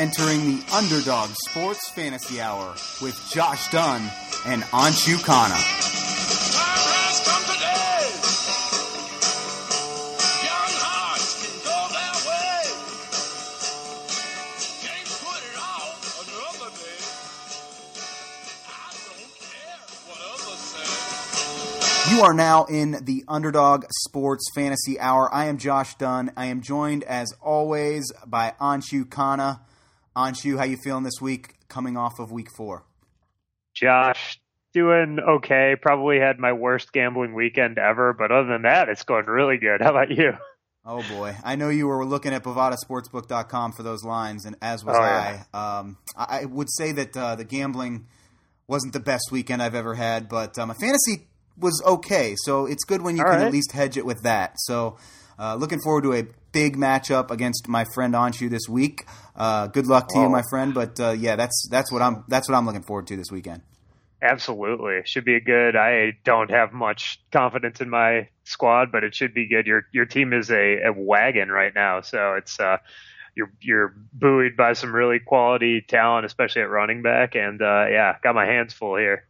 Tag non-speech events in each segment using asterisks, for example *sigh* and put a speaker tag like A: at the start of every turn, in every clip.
A: Entering the Underdog Sports Fantasy Hour with Josh Dunn and Anshu Khanna. You are now in the Underdog Sports Fantasy Hour. I am Josh Dunn. I am joined, as always, by Anshu Khanna. Anshu, how you feeling this week coming off of week four?
B: Josh, doing okay. Probably had my worst gambling weekend ever, but other than that, it's going really good. How about you?
A: Oh boy, I know you were looking at BovadaSportsbook.com for those lines, and as was
B: Oh, yeah.
A: I. Um, I would say that uh, the gambling wasn't the best weekend I've ever had, but uh, my fantasy was okay. So it's good when you
B: All
A: can
B: right.
A: at least hedge it with that. So uh, looking forward to a big matchup against my friend Anshu this week. Uh, good luck to you,
B: Oh.
A: my friend. But uh, yeah, that's that's what I'm that's what I'm looking forward to this weekend.
B: Absolutely. Should be a good. I don't have much confidence in my squad, but it should be good. Your your team is a, a wagon right now, so it's uh you're you're buoyed by some really quality talent, especially at running back, and uh yeah, got my hands full here.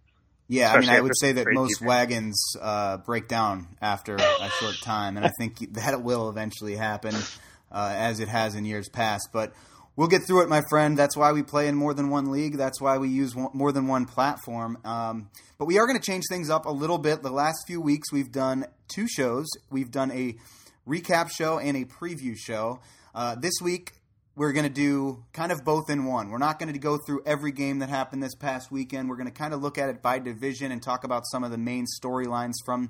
A: Yeah, I mean, I would say that most
B: defense.
A: wagons uh, break down after a short time, and I think *laughs* that will eventually happen, uh, as it has in years past. But we'll get through it, my friend. That's why we play in more than one league. That's why we use one, more than one platform. Um, but we are going to change things up a little bit. The last few weeks, we've done two shows. We've done a recap show and a preview show. Uh, this week, we're going to do kind of both in one. We're not going to go through every game that happened this past weekend. We're going to kind of look at it by division and talk about some of the main storylines from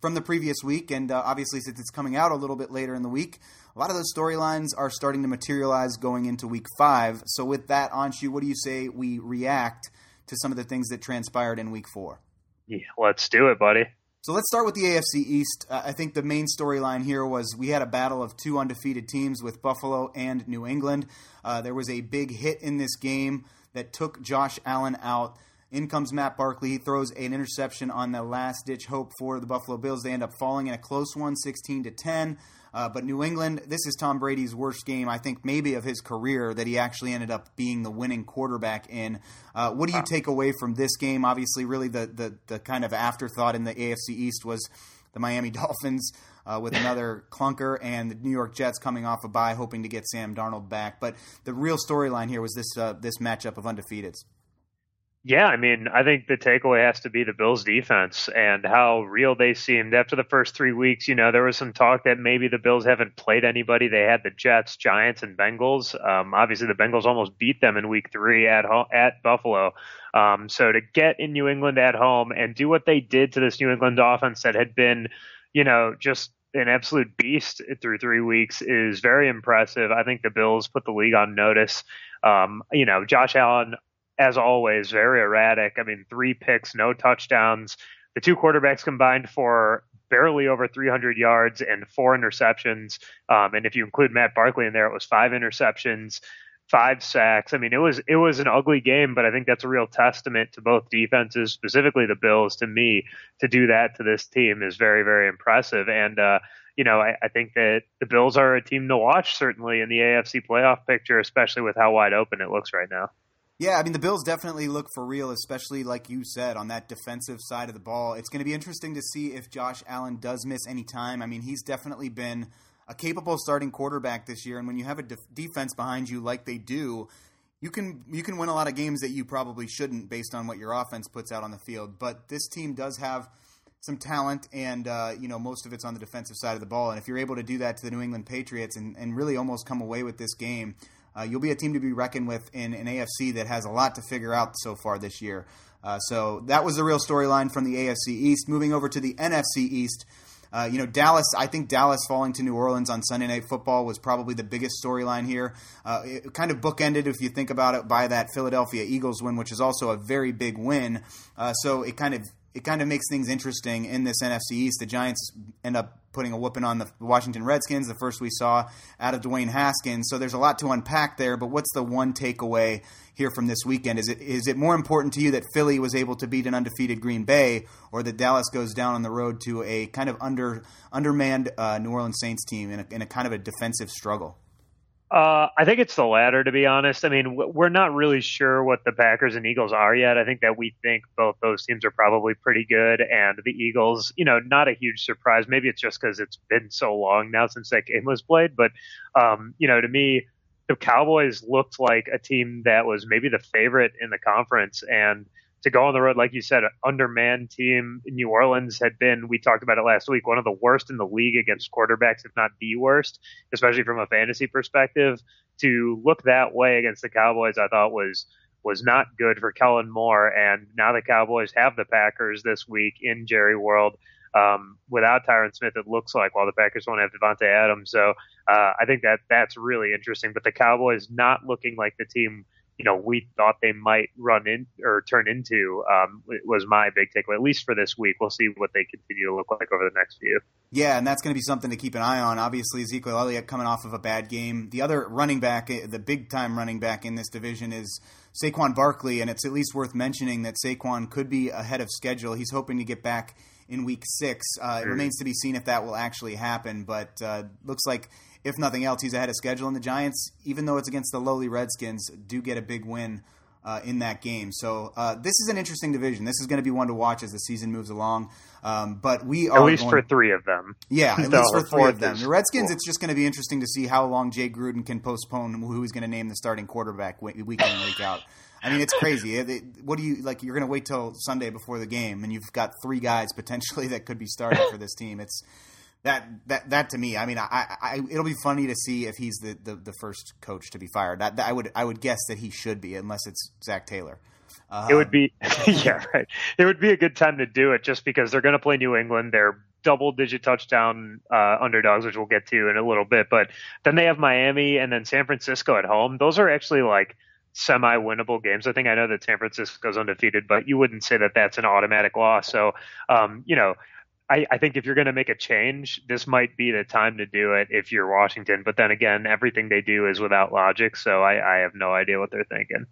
A: from the previous week. And uh, obviously, since it's coming out a little bit later in the week, a lot of those storylines are starting to materialize going into week five. So, with that, Anshu, what do you say we react to some of the things that transpired in week four?
B: Yeah, let's do it, buddy.
A: So let's start with the AFC East. Uh, I think the main storyline here was we had a battle of two undefeated teams with Buffalo and New England. Uh, there was a big hit in this game that took Josh Allen out. In comes Matt Barkley. He throws an interception on the last ditch hope for the Buffalo Bills. They end up falling in a close one, 16 to 10. Uh, but New England, this is Tom Brady's worst game, I think, maybe of his career that he actually ended up being the winning quarterback in. Uh, what do you take away from this game? Obviously, really the, the, the kind of afterthought in the AFC East was the Miami *laughs* Dolphins uh, with *laughs* another clunker and the New York Jets coming off a bye, hoping to get Sam Darnold back. But the real storyline here was this uh, this matchup of undefeateds.
B: Yeah, I mean, I think the takeaway has to be the Bills' defense and how real they seemed after the first three weeks. You know, there was some talk that maybe the Bills haven't played anybody. They had the Jets, Giants, and Bengals. Um, obviously, the Bengals almost beat them in Week Three at home, at Buffalo. Um, so to get in New England at home and do what they did to this New England offense that had been, you know, just an absolute beast through three weeks is very impressive. I think the Bills put the league on notice. Um, you know, Josh Allen as always, very erratic. I mean, three picks, no touchdowns. The two quarterbacks combined for barely over 300 yards and four interceptions. Um, and if you include Matt Barkley in there, it was five interceptions, five sacks. I mean, it was it was an ugly game, but I think that's a real testament to both defenses, specifically the Bills. To me, to do that to this team is very very impressive. And uh, you know, I, I think that the Bills are a team to watch certainly in the AFC playoff picture, especially with how wide open it looks right now.
A: Yeah, I mean the Bills definitely look for real, especially like you said on that defensive side of the ball. It's going to be interesting to see if Josh Allen does miss any time. I mean, he's definitely been a capable starting quarterback this year, and when you have a def- defense behind you like they do, you can you can win a lot of games that you probably shouldn't based on what your offense puts out on the field. But this team does have some talent, and uh, you know most of it's on the defensive side of the ball. And if you're able to do that to the New England Patriots and, and really almost come away with this game, uh, you'll be a team to be reckoned with in an AFC that has a lot to figure out so far this year. Uh, so that was the real storyline from the AFC East. Moving over to the NFC East, Uh, you know, Dallas. I think Dallas falling to New Orleans on Sunday Night Football was probably the biggest storyline here. Uh, it kind of bookended, if you think about it, by that Philadelphia Eagles win, which is also a very big win. Uh, so it kind of it kind of makes things interesting in this NFC East. The Giants end up putting a whooping on the Washington Redskins, the first we saw out of Dwayne Haskins. So there's a lot to unpack there. But what's the one takeaway here from this weekend? Is it is it more important to you that Philly was able to beat an undefeated Green Bay, or that Dallas goes down on the road to a kind of under undermanned uh, New Orleans Saints team in a, in a kind of a defensive struggle?
B: Uh, I think it's the latter, to be honest. I mean, we're not really sure what the Packers and Eagles are yet. I think that we think both those teams are probably pretty good, and the Eagles, you know, not a huge surprise. Maybe it's just because it's been so long now since that game was played, but um, you know, to me, the Cowboys looked like a team that was maybe the favorite in the conference, and to go on the road, like you said, undermanned team in New Orleans had been, we talked about it last week, one of the worst in the league against quarterbacks, if not the worst, especially from a fantasy perspective. To look that way against the Cowboys, I thought was was not good for Kellen Moore. And now the Cowboys have the Packers this week in Jerry World. Um, without Tyron Smith, it looks like while the Packers won't have Davante Adams. So uh, I think that that's really interesting. But the Cowboys not looking like the team you know we thought they might run in or turn into um, was my big takeaway at least for this week. We'll see what they continue to look like over the next few.
A: Yeah, and that's going to be something to keep an eye on. Obviously, Ezekiel Elliott coming off of a bad game. The other running back, the big time running back in this division is Saquon Barkley, and it's at least worth mentioning that Saquon could be ahead of schedule. He's hoping to get back in week six. Uh, it remains to be seen if that will actually happen, but uh, looks like if nothing else, he's ahead of schedule. And the Giants, even though it's against the lowly Redskins, do get a big win uh, in that game. So uh, this is an interesting division. This is going to be one to watch as the season moves along. Um, but we are
B: at least
A: going,
B: for three of them.
A: Yeah, at *laughs* least for three of them. The Redskins, cool. it's just going to be interesting to see how long Jay Gruden can postpone who he's going to name the starting quarterback week in and week out. I mean, it's crazy. What do you like? You're going to wait till Sunday before the game, and you've got three guys potentially that could be starting for this team. It's that that that to me, I mean, I, I it'll be funny to see if he's the, the, the first coach to be fired. That, that, I would I would guess that he should be, unless it's Zac Taylor.
B: it would be *laughs* yeah right. It would be a good time to do it, just because they're going to play New England. They're double digit touchdown uh, underdogs, which we'll get to in a little bit. But then they have Miami and then San Francisco at home. Those are actually like semi winnable games. I think I know that San Francisco's undefeated, but you wouldn't say that that's an automatic loss. So, um, you know, I, I think if you're going to make a change, this might be the time to do it if you're Washington. But then again, everything they do is without logic, so I, I have no idea what they're thinking.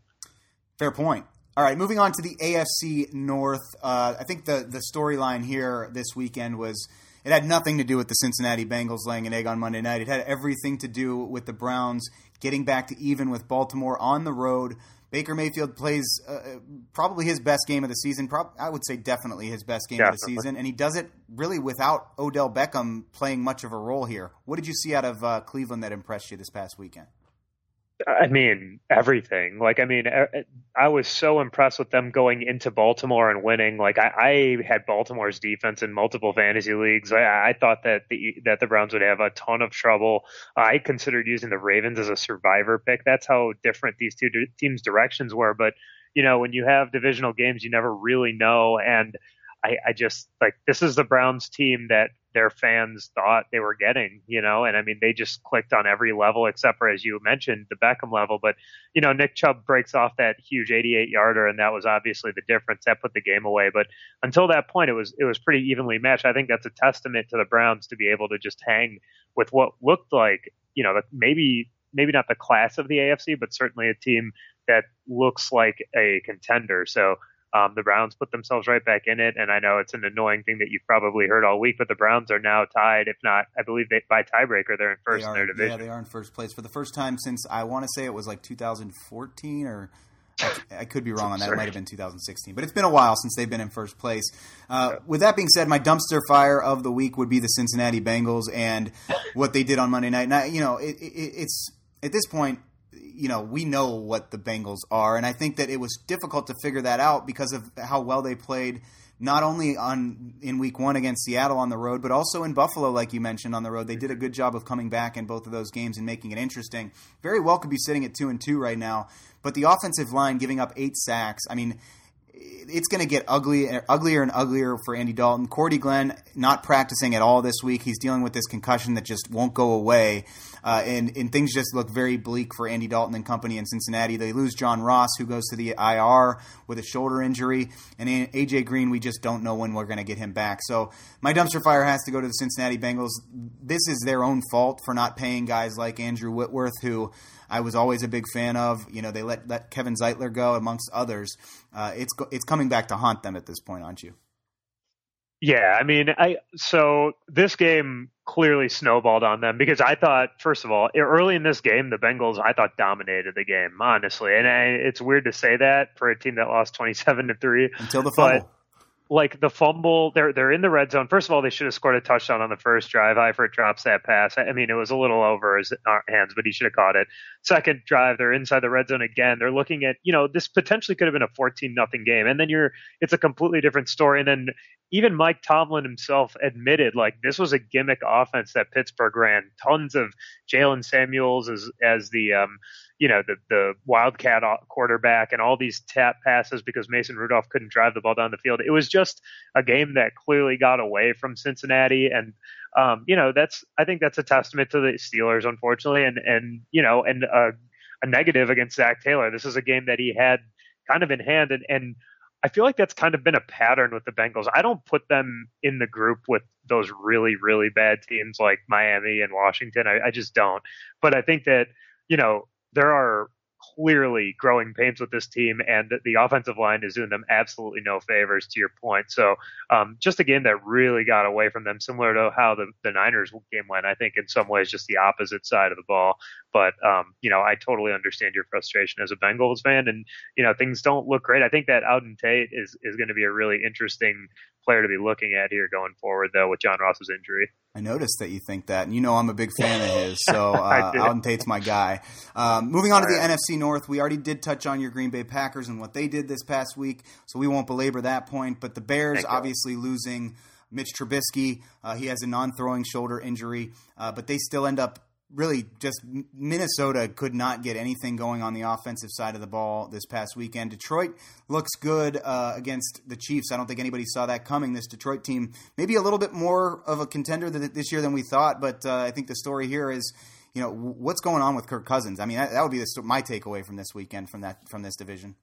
A: Fair point. All right, moving on to the AFC North. Uh, I think the the storyline here this weekend was it had nothing to do with the Cincinnati Bengals laying an egg on Monday night. It had everything to do with the Browns getting back to even with Baltimore on the road Baker Mayfield plays uh, uh, probably his best game of the season. Prob- I would say definitely his best game definitely. of the season, and he does it really without Odell Beckham playing much of a role here. What did you see out of uh, Cleveland that impressed you this past weekend?
B: I mean, everything. Like, I mean, I was so impressed with them going into Baltimore and winning. Like, I, I had Baltimore's defense in multiple fantasy leagues. I, I, thought that the that the Browns would have a ton of trouble. I considered using the Ravens as a survivor pick. That's how different these two teams' directions were. But you know, when you have divisional games, you never really know. And I, I just like this is the Browns team that their fans thought they were getting, you know, and I mean, they just clicked on every level except for, as you mentioned, the Beckham level. But, you know, Nick Chubb breaks off that huge 88 yarder, and that was obviously the difference that put the game away. But until that point, it was, it was pretty evenly matched. I think that's a testament to the Browns to be able to just hang with what looked like, you know, maybe, maybe not the class of the AFC, but certainly a team that looks like a contender. So, um, the Browns put themselves right back in it, and I know it's an annoying thing that you've probably heard all week, but the Browns are now tied. If not, I believe they, by tiebreaker, they're in first
A: they
B: are, in their division.
A: Yeah, they are in first place for the first time since I want to say it was like 2014 or. I, I could be wrong on that. It might have been 2016, but it's been a while since they've been in first place. Uh, with that being said, my dumpster fire of the week would be the Cincinnati Bengals and what they did on Monday night. Now, you know, it, it, it's at this point you know, we know what the Bengals are, and I think that it was difficult to figure that out because of how well they played not only on in week one against Seattle on the road, but also in Buffalo, like you mentioned on the road. They did a good job of coming back in both of those games and making it interesting. Very well could be sitting at two and two right now, but the offensive line giving up eight sacks. I mean, it's going to get ugly, uglier and uglier for Andy Dalton. Cordy Glenn not practicing at all this week. He's dealing with this concussion that just won't go away, uh, and and things just look very bleak for Andy Dalton and company in Cincinnati. They lose John Ross, who goes to the IR with a shoulder injury, and AJ Green. We just don't know when we're going to get him back. So my dumpster fire has to go to the Cincinnati Bengals. This is their own fault for not paying guys like Andrew Whitworth, who I was always a big fan of. You know, they let, let Kevin Zeitler go, amongst others. Uh, it's it's coming back to haunt them at this point, aren't you?
B: Yeah, I mean, I so this game clearly snowballed on them because I thought, first of all, early in this game, the Bengals I thought dominated the game, honestly, and I, it's weird to say that for a team that lost twenty-seven to three
A: until the fumble
B: like the fumble, they're they're in the red zone. First of all, they should have scored a touchdown on the first drive. Eifert drops that pass. I mean, it was a little over his uh, hands, but he should have caught it. Second drive, they're inside the red zone again. They're looking at, you know, this potentially could have been a 14 nothing game, and then you're it's a completely different story. And then even Mike Tomlin himself admitted like this was a gimmick offense that Pittsburgh ran. Tons of Jaylen Samuels as as the um, you know the the wildcat quarterback and all these tap passes because Mason Rudolph couldn't drive the ball down the field. It was just a game that clearly got away from Cincinnati, and um, you know that's I think that's a testament to the Steelers, unfortunately, and and you know and a, a negative against Zac Taylor. This is a game that he had kind of in hand, and and I feel like that's kind of been a pattern with the Bengals. I don't put them in the group with those really really bad teams like Miami and Washington. I, I just don't. But I think that you know there are clearly growing pains with this team, and the offensive line is doing them absolutely no favors. To your point, so um, just a game that really got away from them, similar to how the, the Niners game went. I think in some ways just the opposite side of the ball. But um, you know, I totally understand your frustration as a Bengals fan, and you know things don't look great. I think that Auden Tate is is going to be a really interesting player to be looking at here going forward, though, with John Ross's injury.
A: I noticed that you think that, and you know I'm a big fan of his, so *laughs* uh, Tate's my guy. Um, moving on All to the right. NFC North, we already did touch on your Green Bay Packers and what they did this past week, so we won't belabor that point. But the Bears Thank obviously you. losing Mitch Trubisky, uh, he has a non-throwing shoulder injury, uh, but they still end up really just Minnesota could not get anything going on the offensive side of the ball this past weekend. Detroit looks good uh, against the Chiefs. I don't think anybody saw that coming. This Detroit team maybe a little bit more of a contender this year than we thought, but uh, I think the story here is. You know what's going on with Kirk Cousins. I mean, that, that would be the, my takeaway from this weekend from that from this division.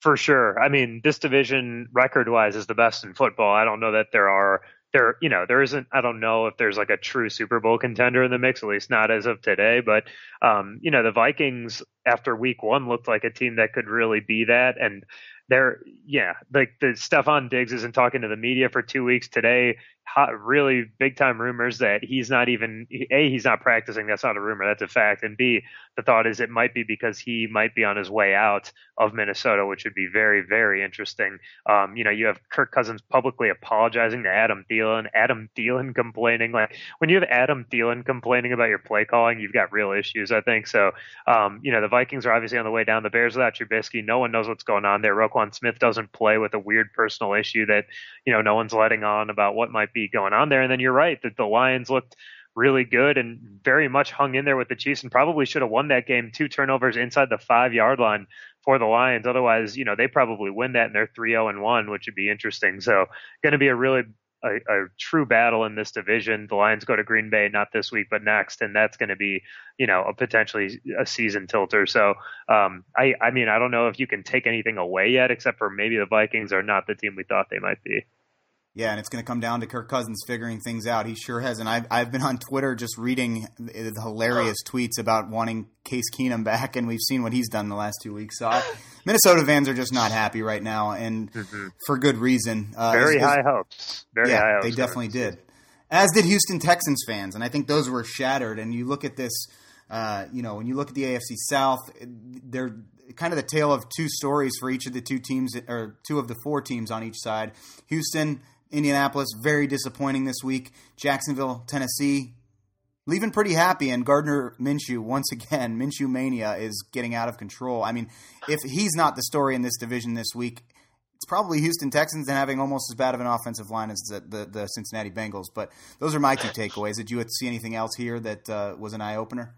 B: For sure. I mean, this division record wise is the best in football. I don't know that there are there, you know, there isn't. I don't know if there's like a true Super Bowl contender in the mix, at least not as of today. But um, you know, the Vikings after Week One looked like a team that could really be that, and they're yeah, like the Stefon Diggs isn't talking to the media for two weeks today hot, really big time rumors that he's not even a he's not practicing. That's not a rumor. That's a fact. And b the thought is it might be because he might be on his way out of Minnesota, which would be very very interesting. Um, you know, you have Kirk Cousins publicly apologizing to Adam Thielen. Adam Thielen complaining like when you have Adam Thielen complaining about your play calling, you've got real issues. I think so. Um, you know, the Vikings are obviously on the way down. The Bears without Trubisky, no one knows what's going on there. Roquan Smith doesn't play with a weird personal issue that you know no one's letting on about what might be going on there. And then you're right that the Lions looked really good and very much hung in there with the Chiefs and probably should have won that game. Two turnovers inside the five yard line for the Lions. Otherwise, you know, they probably win that and they're 3 0 and 1, which would be interesting. So, going to be a really a, a, true battle in this division. The Lions go to Green Bay not this week, but next, and that's going to be, you know, a potentially a season tilter. So, um, I, I mean, I don't know if you can take anything away yet, except for maybe the Vikings are not the team we thought they might be.
A: Yeah, and it's going to come down to Kirk Cousins figuring things out. He sure has, and I've I've been on Twitter just reading the hilarious tweets about wanting Case Keenum back, and we've seen what he's done the last two weeks. So I, Minnesota fans are just not happy right now, and mm-hmm. for good reason.
B: Uh, Very as, high hopes. Very
A: yeah,
B: high hopes.
A: They definitely did. As did Houston Texans fans, and I think those were shattered. And you look at this, uh, you know, when you look at the AFC South, they're kind of the tale of two stories for each of the two teams, or two of the four teams on each side. Houston Indianapolis, very disappointing this week. Jacksonville, Tennessee, leaving pretty happy. And Gardner Minshew, once again, *laughs* Minshew mania is getting out of control. I mean, if he's not the story in this division this week, it's probably Houston Texans and having almost as bad of an offensive line as the, the, the Cincinnati Bengals. But those are my two takeaways. Did you see anything else here that uh, was an eye opener?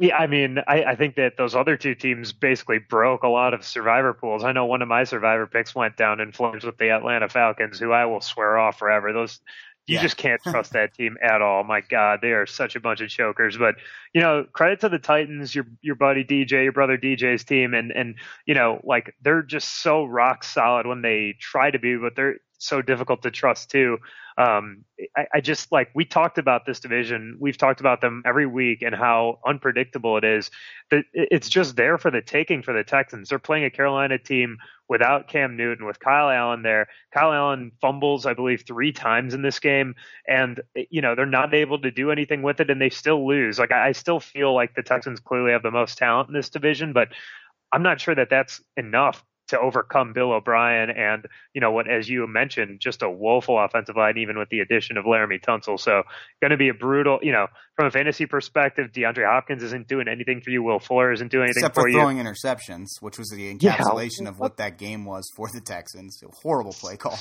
B: Yeah, I mean, I, I think that those other two teams basically broke a lot of survivor pools. I know one of my survivor picks went down in flames with the Atlanta Falcons, who I will swear off forever. Those you
A: Yeah.
B: just can't *laughs* trust that team at all. My God, they are such a bunch of chokers. But you know, credit to the Titans, your your buddy DJ, your brother DJ's team, and and you know, like they're just so rock solid when they try to be, but they're so difficult to trust too. Um, I, I just like we talked about this division. We've talked about them every week and how unpredictable it is. That it's just there for the taking for the Texans. They're playing a Carolina team without Cam Newton, with Kyle Allen there. Kyle Allen fumbles, I believe, three times in this game, and you know they're not able to do anything with it, and they still lose. Like I, I still feel like the Texans clearly have the most talent in this division, but I'm not sure that that's enough to overcome Bill O'Brien and you know what, as you mentioned, just a woeful offensive line, even with the addition of Laremy Tunsil. So going to be a brutal, you know, from a fantasy perspective. DeAndre Hopkins isn't doing anything for you. Will Fuller isn't doing anything for you?
A: Except for
B: for you.
A: throwing interceptions, which was the
B: Yeah.
A: encapsulation of what that game was for the Texans. Horrible play call.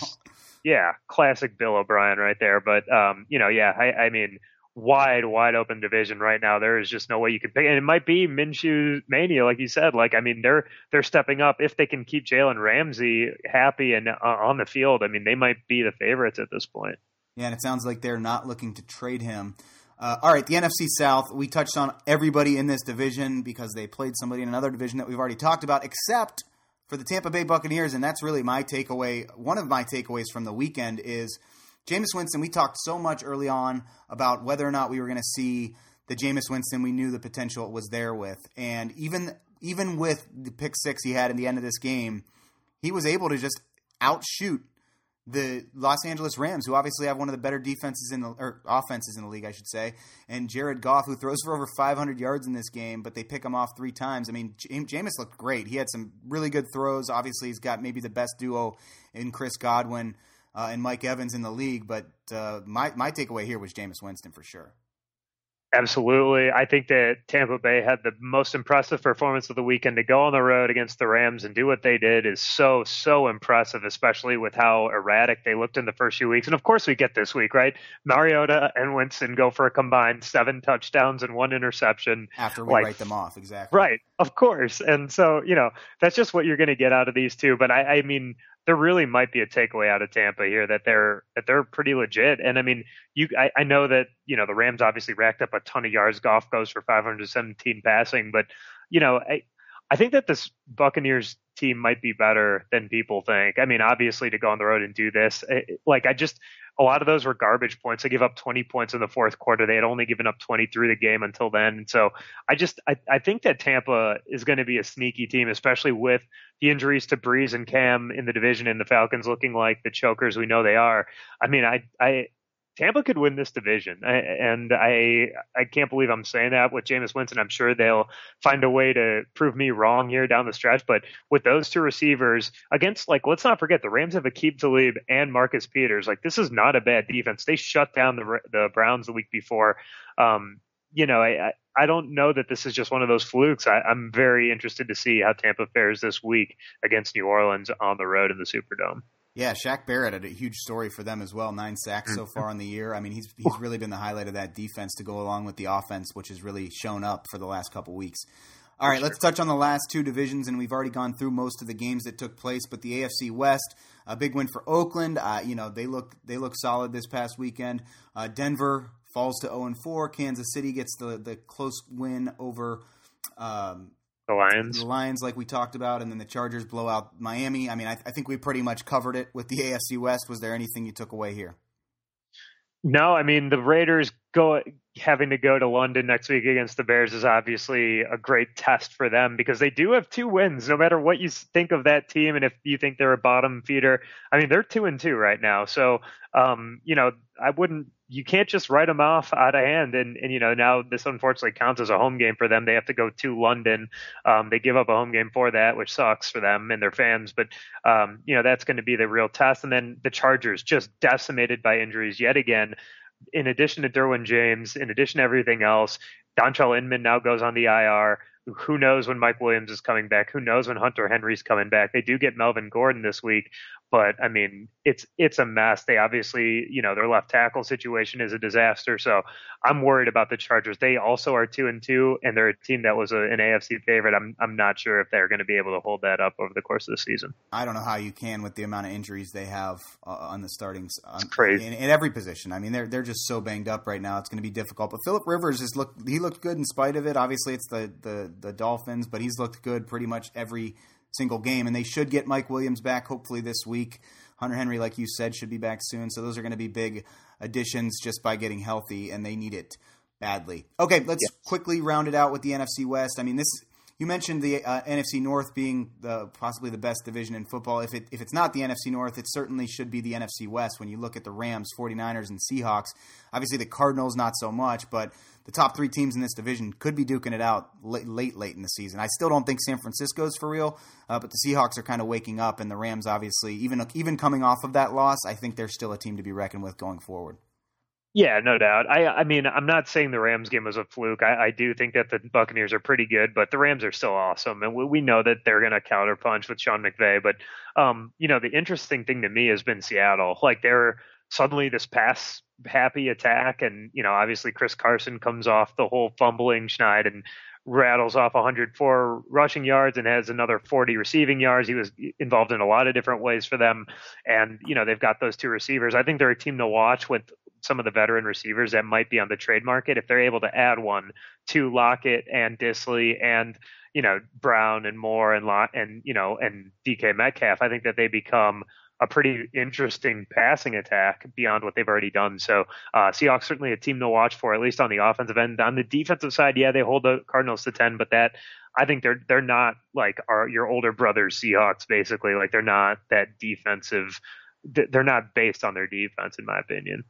B: yeah, classic Bill O'Brien right there. But um, you know, yeah, I, I mean, wide, wide open division right now. There is just no way you can pick, and it might be Minshew mania, like you said. Like, I mean, they're they're stepping up if they can keep Jalen Ramsey happy and uh, on the field. I mean, they might be the favorites at this point.
A: Yeah, and it sounds like they're not looking to trade him. Uh, all right, the NFC South. We touched on everybody in this division because they played somebody in another division that we've already talked about, except for the Tampa Bay Buccaneers, and that's really my takeaway. One of my takeaways from the weekend is Jameis Winston. We talked so much early on about whether or not we were going to see the Jameis Winston we knew the potential was there with, and even even with the pick six he had in the end of this game, he was able to just outshoot the Los Angeles Rams, who obviously have one of the better defenses in the or offenses in the league, I should say, and Jared Goff, who throws for over 500 yards in this game, but they pick him off three times. I mean, Jam- Jameis looked great. He had some really good throws. Obviously, he's got maybe the best duo in Chris Godwin uh, and Mike Evans in the league. But uh, my my takeaway here was Jameis Winston for sure.
B: Absolutely. I think that Tampa Bay had the most impressive performance of the weekend to go on the road against the Rams and do what they did is so, so impressive, especially with how erratic they looked in the first few weeks. And of course, we get this week, right? Mariota and Winston go for a combined seven touchdowns and one interception.
A: After we
B: Like-
A: write them off, exactly.
B: Right, of course. And so, you know, that's just what you're going to get out of these two. But I, I mean, there really might be a takeaway out of Tampa here that they're that they're pretty legit. And I mean, you, I, I know that you know the Rams obviously racked up a ton of yards. Goff goes for 517 passing, but you know, I think that this Buccaneers team might be better than people think. I mean, obviously to go on the road and do this, eh, like I just a lot of those were garbage points. They give up 20 points in the fourth quarter. They had only given up 20 through the game until then. And so I just I, I think that Tampa is going to be a sneaky team, especially with the injuries to Brees and Cam in the division and the Falcons looking like the chokers we know they are. I mean, I I Tampa could win this division, I, and I I can't believe I'm saying that with Jameis Winston. I'm sure they'll find a way to prove me wrong here down the stretch. But with those two receivers against, like, let's not forget the Rams have Aqib Talib and Marcus Peters. Like, this is not a bad defense. They shut down the the Browns the week before. Um, you know, I, I don't know that this is just one of those flukes. I, I'm very interested to see how Tampa fares this week against New Orleans on the road in the Superdome.
A: Yeah, Shaq Barrett had a huge story for them as well. Nine sacks so far in the year. I mean, he's he's really been the highlight of that defense to go along with the offense, which has really shown up for the last couple weeks. All right, let's touch on the last two divisions, and we've already gone through most of the games that took place. But the AFC West, a big win for Oakland. Uh, you know, they look they look solid this past weekend. Uh, Denver falls to zero and four. Kansas City gets the the close win over. Um,
B: The Lions.
A: the Lions, like we talked about, and then the Chargers blow out Miami. I mean, I, I think we pretty much covered it with the AFC West. Was there anything you took away here?
B: No, I mean the Raiders go having to go to London next week against the Bears is obviously a great test for them because they do have two wins. No matter what you think of that team, and if you think they're a bottom feeder, I mean they're two and two right now. So, um, you know, I wouldn't. You can't just write them off out of hand, and and you know now this unfortunately counts as a home game for them. They have to go to London. Um, they give up a home game for that, which sucks for them and their fans. But um, you know that's going to be the real test. And then the Chargers just decimated by injuries yet again in addition to Derwin James, in addition to everything else, Dontrelle Inman now goes on the IR. Who knows when Mike Williams is coming back? Who knows when Hunter Henry's coming back? They do get Melvin Gordon this week, But I mean, it's it's a mess. They obviously, you know, their left tackle situation is a disaster. So I'm worried about the Chargers. They also are two and two, and they're a team that was a, an AFC favorite. I'm I'm not sure if they're going to be able to hold that up over the course of the season.
A: I don't know how you can with the amount of injuries they have uh, on the starting on,
B: crazy.
A: in, in every position. I mean, they're they're just so banged up right now. It's going to be difficult. But Philip Rivers has looked he looked good in spite of it. Obviously, it's the the the Dolphins, but he's looked good pretty much every single game, and they should get Mike Williams back hopefully this week. Hunter Henry, like you said, should be back soon. So those are going to be big additions just by getting healthy, and they need it badly. Okay, let's
B: Yes.
A: quickly round it out with the NFC West. I mean, this you mentioned the uh, NFC North being the possibly the best division in football. If it if it's not the NFC North, it certainly should be the NFC West when you look at the Rams, 49ers and Seahawks. Obviously the Cardinals not so much, but the top 3 teams in this division could be duking it out late late, late in the season. I still don't think San Francisco's for real, uh, but the Seahawks are kind of waking up and the Rams obviously even even coming off of that loss, I think they're still a team to be reckoned with going forward.
B: Yeah, no doubt. I I mean, I'm not saying the Rams game was a fluke. I, I do think that the Buccaneers are pretty good, but the Rams are still awesome, and we, we know that they're going to counterpunch with Sean McVay. But um, you know, the interesting thing to me has been Seattle. Like they're suddenly this pass happy attack, and you know, obviously Chris Carson comes off the whole fumbling schneid and rattles off 104 rushing yards and has another 40 receiving yards. He was involved in a lot of different ways for them, and you know, they've got those two receivers. I think they're a team to watch with some of the veteran receivers that might be on the trade market if they're able to add one to Lockett and Dissly and you know Brown and Moore and and you know and DK Metcalf. I think that they become a pretty interesting passing attack beyond what they've already done. So uh, Seahawks certainly a team to watch for, at least on the offensive end. On the defensive side, yeah, they hold the Cardinals to ten, but that I think they're they're not like our your older brothers Seahawks. Basically, like they're not that defensive. They're not based on their defense, in my opinion.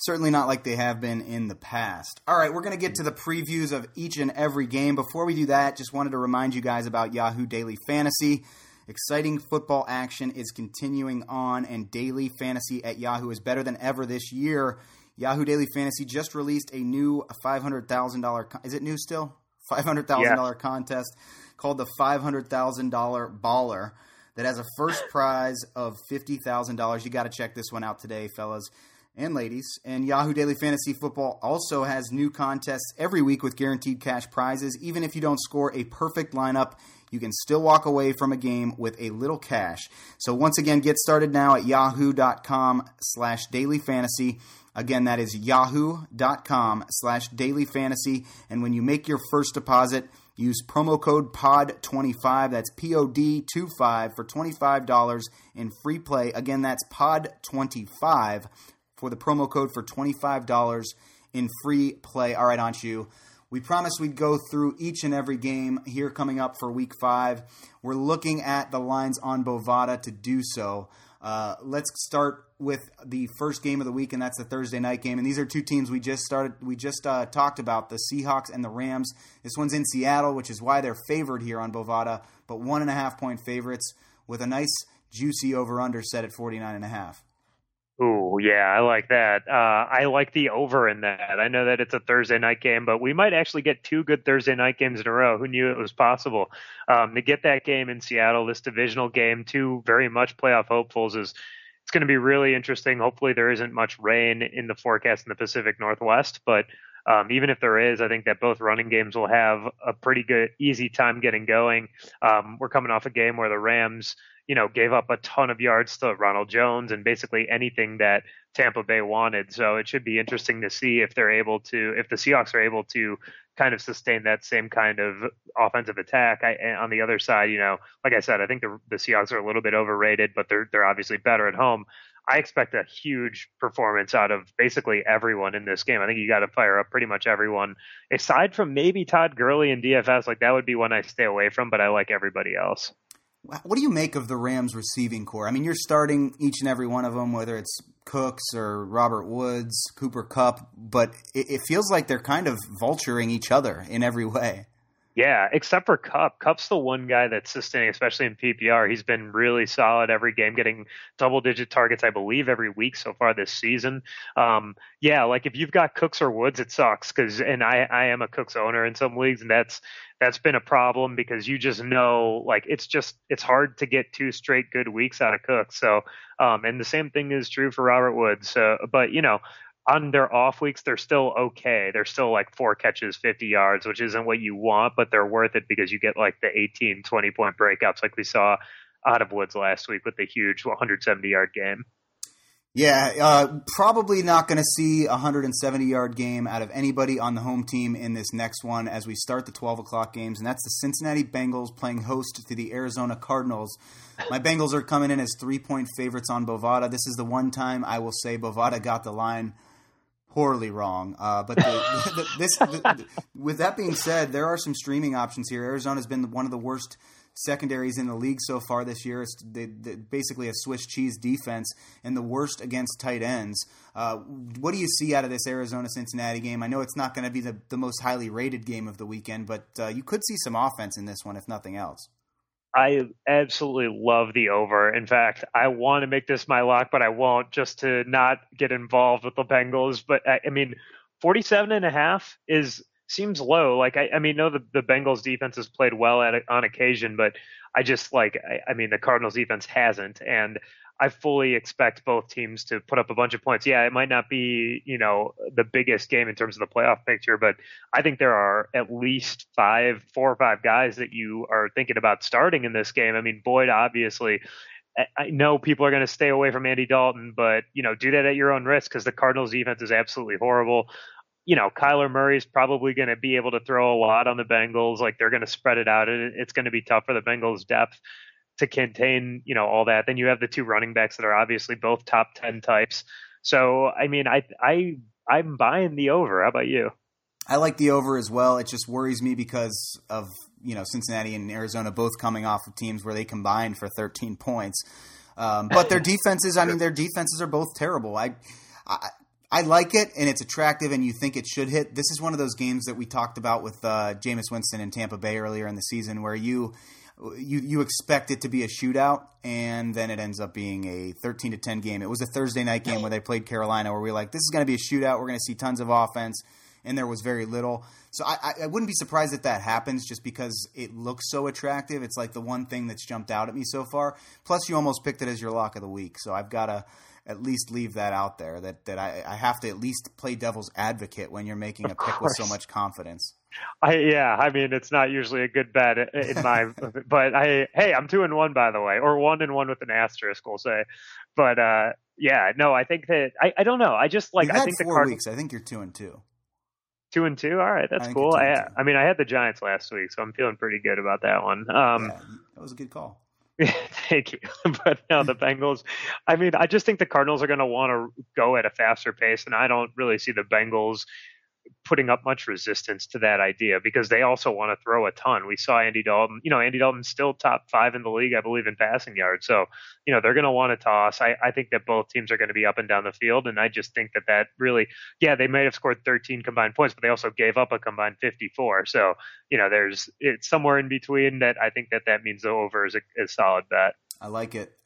A: Certainly not like they have been in the past. All right, we're going to get to the previews of each and every game. Before we do that, just wanted to remind you guys about Yahoo Daily Fantasy. Exciting football action is continuing on, and daily fantasy at Yahoo is better than ever this year. Yahoo Daily Fantasy just released a new $500,000. Con- is it new still? $500,000 contest called the $500,000 Baller that has a first prize of $50,000. You got to check this one out today, fellas and ladies. And Yahoo Daily Fantasy Football also has new contests every week with guaranteed cash prizes. Even if you don't score a perfect lineup, you can still walk away from a game with a little cash. So once again, get started now at yahoo.com slash daily fantasy. Again, that is yahoo.com slash daily fantasy. And when you make your first deposit, use promo code POD25. That's P O D 25 for $25 in free play. Again, that's POD25 for the promo code for $25 in free play. All right, Anshu. We promised we'd go through each and every game here coming up for week five. We're looking at the lines on Bovada to do so. Uh, let's start with the first game of the week, and that's the Thursday night game. And these are two teams we just started, we just uh, talked about the Seahawks and the Rams. This one's in Seattle, which is why they're favored here on Bovada, but one and a half point favorites with a nice juicy over under set at 49 and a half.
B: Ooh, yeah, I like that. Uh, I like the over in that. I know that it's a Thursday night game, but we might actually get two good Thursday night games in a row. Who knew it was possible? Um, to get that game in Seattle, this divisional game, two very much playoff hopefuls, is it's going to be really interesting. Hopefully, there isn't much rain in the forecast in the Pacific Northwest, but um, even if there is, I think that both running games will have a pretty good, easy time getting going. Um, we're coming off a game where the Rams, you know, gave up a ton of yards to Ronald Jones and basically anything that Tampa Bay wanted. So it should be interesting to see if they're able to, if the Seahawks are able to kind of sustain that same kind of offensive attack. I, on the other side, you know, like I said, I think the, the Seahawks are a little bit overrated, but they're they're obviously better at home. I expect a huge performance out of basically everyone in this game. I think you got to fire up pretty much everyone, aside from maybe Todd Gurley and DFS. Like that would be one I stay away from, but I like everybody else.
A: What do you make of the Rams receiving corps? I mean, you're starting each and every one of them, whether it's Cooks or Robert Woods, Cooper Kupp, but it, it feels like they're kind of vulturing each other in every way.
B: Yeah, except for Kupp. Kupp's the one guy that's sustaining, especially in PPR. He's been really solid every game, getting double digit targets, I believe, every week so far this season. Um, yeah, like if you've got Cooks or Woods, it sucks because, and I, I am a Cooks owner in some leagues, and that's that's been a problem because you just know, like it's just it's hard to get two straight good weeks out of Cooks. So, um, and the same thing is true for Robert Woods. So, but you know, on their off weeks, they're still okay. They're still like four catches, 50 yards, which isn't what you want, but they're worth it because you get like the 18, 20 point breakouts like we saw out of Woods last week with the huge 170 yard game.
A: Yeah, uh, probably not going to see a 170 yard game out of anybody on the home team in this next one as we start the 12 o'clock games, and that's the Cincinnati Bengals playing host to the Arizona Cardinals. My Bengals are coming in as three point favorites on Bovada. This is the one time I will say Bovada got the line poorly wrong. Uh, but the, *laughs* the, this, the, with that being said, there are some streaming options here. Arizona's been one of the worst secondaries in the league so far this year. It's basically a Swiss cheese defense and the worst against tight ends. Uh, what do you see out of this Arizona Cincinnati game? I know it's not going to be the, the most highly rated game of the weekend, but uh, you could see some offense in this one, if nothing else.
B: I absolutely love the over. In fact, I want to make this my lock, but I won't just to not get involved with the Bengals. But I, I mean, 47 and a half is seems low. Like I, I mean, know the, the Bengals defense has played well at on occasion, but I just like I, I mean the Cardinals defense hasn't, and I fully expect both teams to put up a bunch of points. Yeah, it might not be, you know, the biggest game in terms of the playoff picture, but I think there are at least five, four or five guys that you are thinking about starting in this game. I mean, Boyd obviously I know people are going to stay away from Andy Dalton, but you know, do that at your own risk because the Cardinals defense is absolutely horrible. You know, Kyler Murray's probably going to be able to throw a lot on the Bengals. Like they're going to spread it out. And It's going to be tough for the Bengals' depth to contain, you know, all that. Then you have the two running backs that are obviously both top 10 types. So, I mean, I, I, I'm buying the over. How about you?
A: I like the over as well. It just worries me because of, you know, Cincinnati and Arizona both coming off of teams where they combined for 13 points. Um, but their *laughs* defenses, I mean, their defenses are both terrible. I, I, I like it and it's attractive and you think it should hit. This is one of those games that we talked about with uh, Jameis Winston in Tampa Bay earlier in the season where you you you expect it to be a shootout, and then it ends up being a 13 to 10 game. It was a Thursday night game where they played Carolina, where we were like, this is going to be a shootout. We're going to see tons of offense, and there was very little. So I, I wouldn't be surprised if that happens, just because it looks so attractive. It's like the one thing that's jumped out at me so far. Plus, you almost picked it as your lock of the week, so I've got to at least leave that out there. That that I, I have to at least play devil's advocate when you're making a pick with so much confidence.
B: I yeah, I mean it's not usually a good bet in my, *laughs* but I hey I'm two and one by the way, or one and one with an asterisk we'll say, but uh yeah no I think that I, I don't know I just like
A: I
B: think the Card-
A: weeks I think you're two and two.
B: Two and two, all right, that's
A: I
B: cool. I. I mean I had the Giants last week, so I'm feeling pretty good about that one. Um,
A: yeah, that was a good call. *laughs*
B: Thank you. *laughs* But no, the Bengals, I mean, I just think the Cardinals are going to want to go at a faster pace, and I don't really see the Bengals putting up much resistance to that idea because they also want to throw a ton. We saw Andy Dalton, you know, Andy Dalton's still top five in the league, I believe, in passing yards. So, you know, they're going to want to toss. I, I think that both teams are going to be up and down the field. And I just think that that really, yeah, they may have scored 13 combined points, but they also gave up a combined 54. So, you know, there's, it's somewhere in between that I think that that means the over is a solid bet.
A: I like it.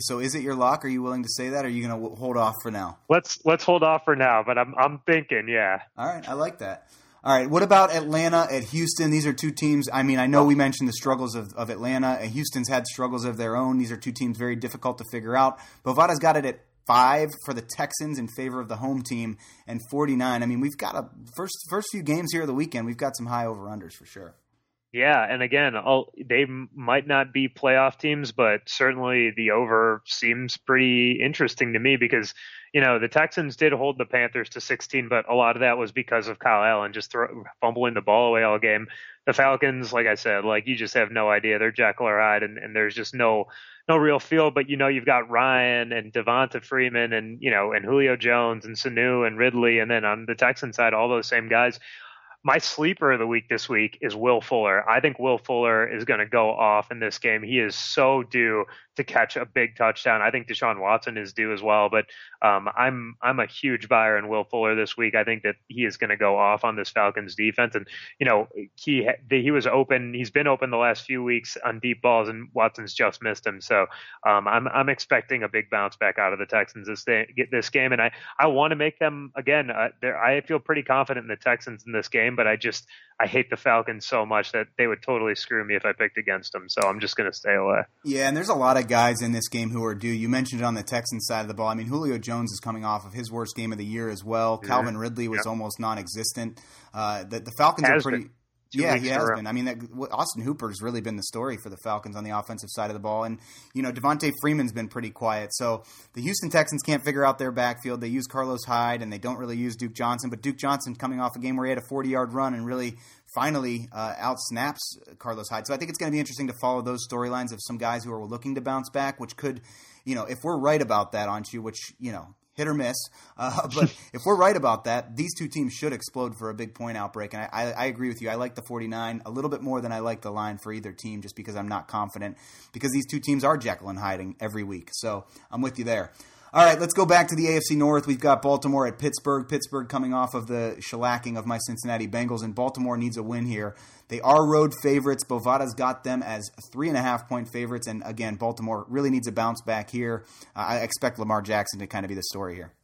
A: So is it your lock? Are you willing to say that? Or are you going to hold off for now?
B: Let's, let's hold off for now, but I'm, I'm thinking, yeah.
A: All right, I like that. All right, what about Atlanta at Houston? These are two teams. I mean, I know we mentioned the struggles of, of Atlanta. Uh, Houston's had struggles of their own. These are two teams very difficult to figure out. Bovada's got it at five for the Texans in favor of the home team, and forty nine. I mean, we've got a first first few games here of the weekend. We've got some high over unders for sure.
B: Yeah, and again, they might not be playoff teams, but certainly the over seems pretty interesting to me because you know the Texans did hold the Panthers to 16, but a lot of that was because of Kyle Allen just throw, fumbling the ball away all game. The Falcons, like I said, like you just have no idea. They're Jekyll or Hyde, and, and there's just no no real feel. But you know, you've got Ryan and Devonta Freeman, and you know, and Julio Jones and Sanu and Ridley, and then on the Texan side, all those same guys. My sleeper of the week this week is Will Fuller. I think Will Fuller is going to go off in this game. He is so due to catch a big touchdown. I think Deshaun Watson is due as well, but um, I'm I'm a huge buyer in Will Fuller this week. I think that he is going to go off on this Falcons defense, and you know he he was open. He's been open the last few weeks on deep balls, and Watson's just missed him. So um, I'm I'm expecting a big bounce back out of the Texans this day, this game, and I I want to make them again. Uh, I feel pretty confident in the Texans in this game, but I just I hate the Falcons so much that they would totally screw me if I picked against them. So I'm just going to stay away.
A: Yeah, and there's a lot of guys in this game who are due. You mentioned it on the Texans side of the ball. I mean, Julio Jones is coming off of his worst game of the year as well. Mm-hmm. Calvin Ridley was almost non-existent. Uh, the, the Falcons
B: Has
A: are pretty.
B: Been.
A: Two yeah, he has been. I mean, that, Austin Hooper's really been the story for the Falcons on the offensive side of the ball, and you know Devonta Freeman's been pretty quiet. So the Houston Texans can't figure out their backfield. They use Carlos Hyde, and they don't really use Duke Johnson. But Duke Johnson coming off a game where he had a 40 yard run and really finally uh, out snaps Carlos Hyde. So I think it's going to be interesting to follow those storylines of some guys who are looking to bounce back, which could, you know, if we're right about that, aren't you? Which you know hit or miss. Uh, *laughs* but if we're right about that, these two teams should explode for a big point outbreak. And I, I, I, agree with you. I like the 49 a little bit more than I like the line for either team just because I'm not confident because these two teams are Jekyll and hiding every week. So I'm with you there. All right, let's go back to the AFC North. We've got Baltimore at Pittsburgh. Pittsburgh coming off of the shellacking of my Cincinnati Bengals, and Baltimore needs a win here. They are road favorites. Bovada's got them as three and a half point favorites, and again, Baltimore really needs a bounce back here. Uh, I expect Lamar Jackson to kind of be the story here.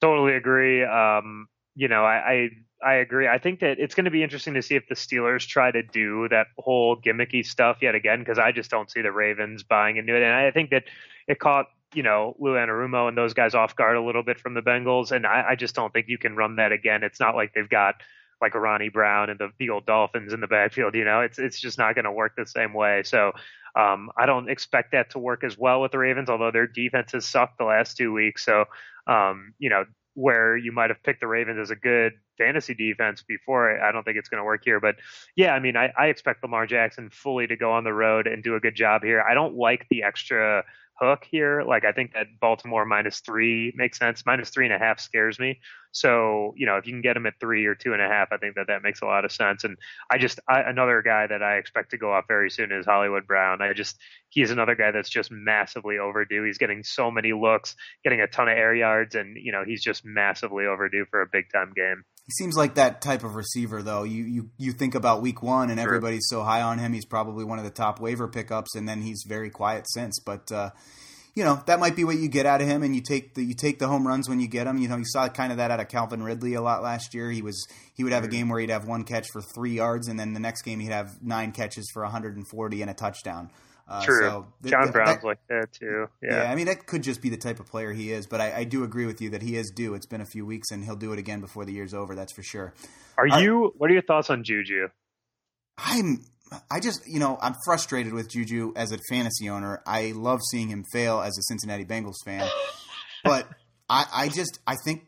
B: Totally agree. Um, you know, I, I I agree. I think that it's going to be interesting to see if the Steelers try to do that whole gimmicky stuff yet again because I just don't see the Ravens buying into it, and I think that it caught you know, Lou Anarumo and those guys off guard a little bit from the Bengals. And I, I just don't think you can run that again. It's not like they've got like a Ronnie Brown and the, the old Dolphins in the backfield. You know, it's it's just not going to work the same way. So um, I don't expect that to work as well with the Ravens, although their defense has sucked the last two weeks. So um, you know, where you might have picked the Ravens as a good fantasy defense before, I don't think it's going to work here. But yeah, I mean, I, I expect Lamar Jackson fully to go on the road and do a good job here. I don't like the extra hook here. Like I think that Baltimore minus three makes sense. Minus three and a half scares me. So you know if you can get them at three or two and a half, I think that that makes a lot of sense. And I just I, another guy that I expect to go off very soon is Hollywood Brown. I just he's another guy that's just massively overdue. He's getting so many looks, getting a ton of air yards, and you know he's just massively overdue for a big time game.
A: He seems like that type of receiver, though. You you you think about Week One, and sure. everybody's so high on him. He's probably one of the top waiver pickups, and then he's very quiet since. But uh, you know that might be what you get out of him, and you take the you take the home runs when you get them. You know, you saw kind of that out of Calvin Ridley a lot last year. He was he would have a game where he'd have one catch for three yards, and then the next game he'd have nine catches for 140 and a touchdown.
B: Uh, True. So th- John th- Brown's that, like that too. Yeah.
A: yeah. I mean that could just be the type of player he is, but I, I, do agree with you that he is due. It's been a few weeks, and he'll do it again before the year's over. That's for sure.
B: Are you? What are your thoughts on Juju?
A: I'm. I just, you know, I'm frustrated with Juju as a fantasy owner. I love seeing him fail as a Cincinnati Bengals fan, but *laughs* I, I just, I think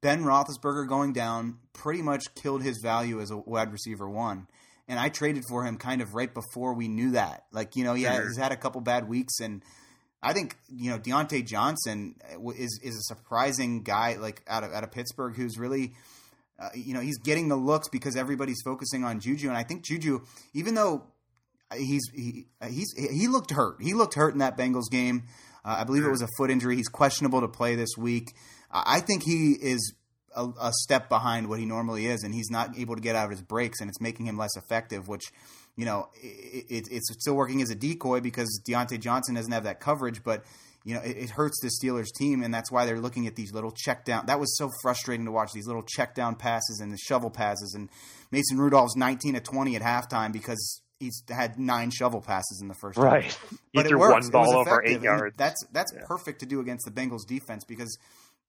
A: Ben Roethlisberger going down pretty much killed his value as a wide receiver one and I traded for him kind of right before we knew that. Like, you know, yeah, sure. he's had a couple bad weeks, and I think you know Diontae Johnson is is a surprising guy, like out of out of Pittsburgh, who's really. Uh, you know he's getting the looks because everybody's focusing on Juju, and I think Juju, even though he's he, he's he looked hurt, he looked hurt in that Bengals game. Uh, I believe it was a foot injury. He's questionable to play this week. I think he is a, a, step behind what he normally is, and he's not able to get out of his breaks, and it's making him less effective. Which, you know, it, it, it's still working as a decoy because Diontae Johnson doesn't have that coverage, but you know, it, it, hurts the Steelers team, and that's why they're looking at these little check down. That was so frustrating to watch these little check down passes and the shovel passes. And Mason Rudolph's 19 to 20 at halftime because he's had nine shovel passes in the first
B: right. Half. But he it works. one ball over eight yards.
A: that's that's yeah. perfect to do against the Bengals defense because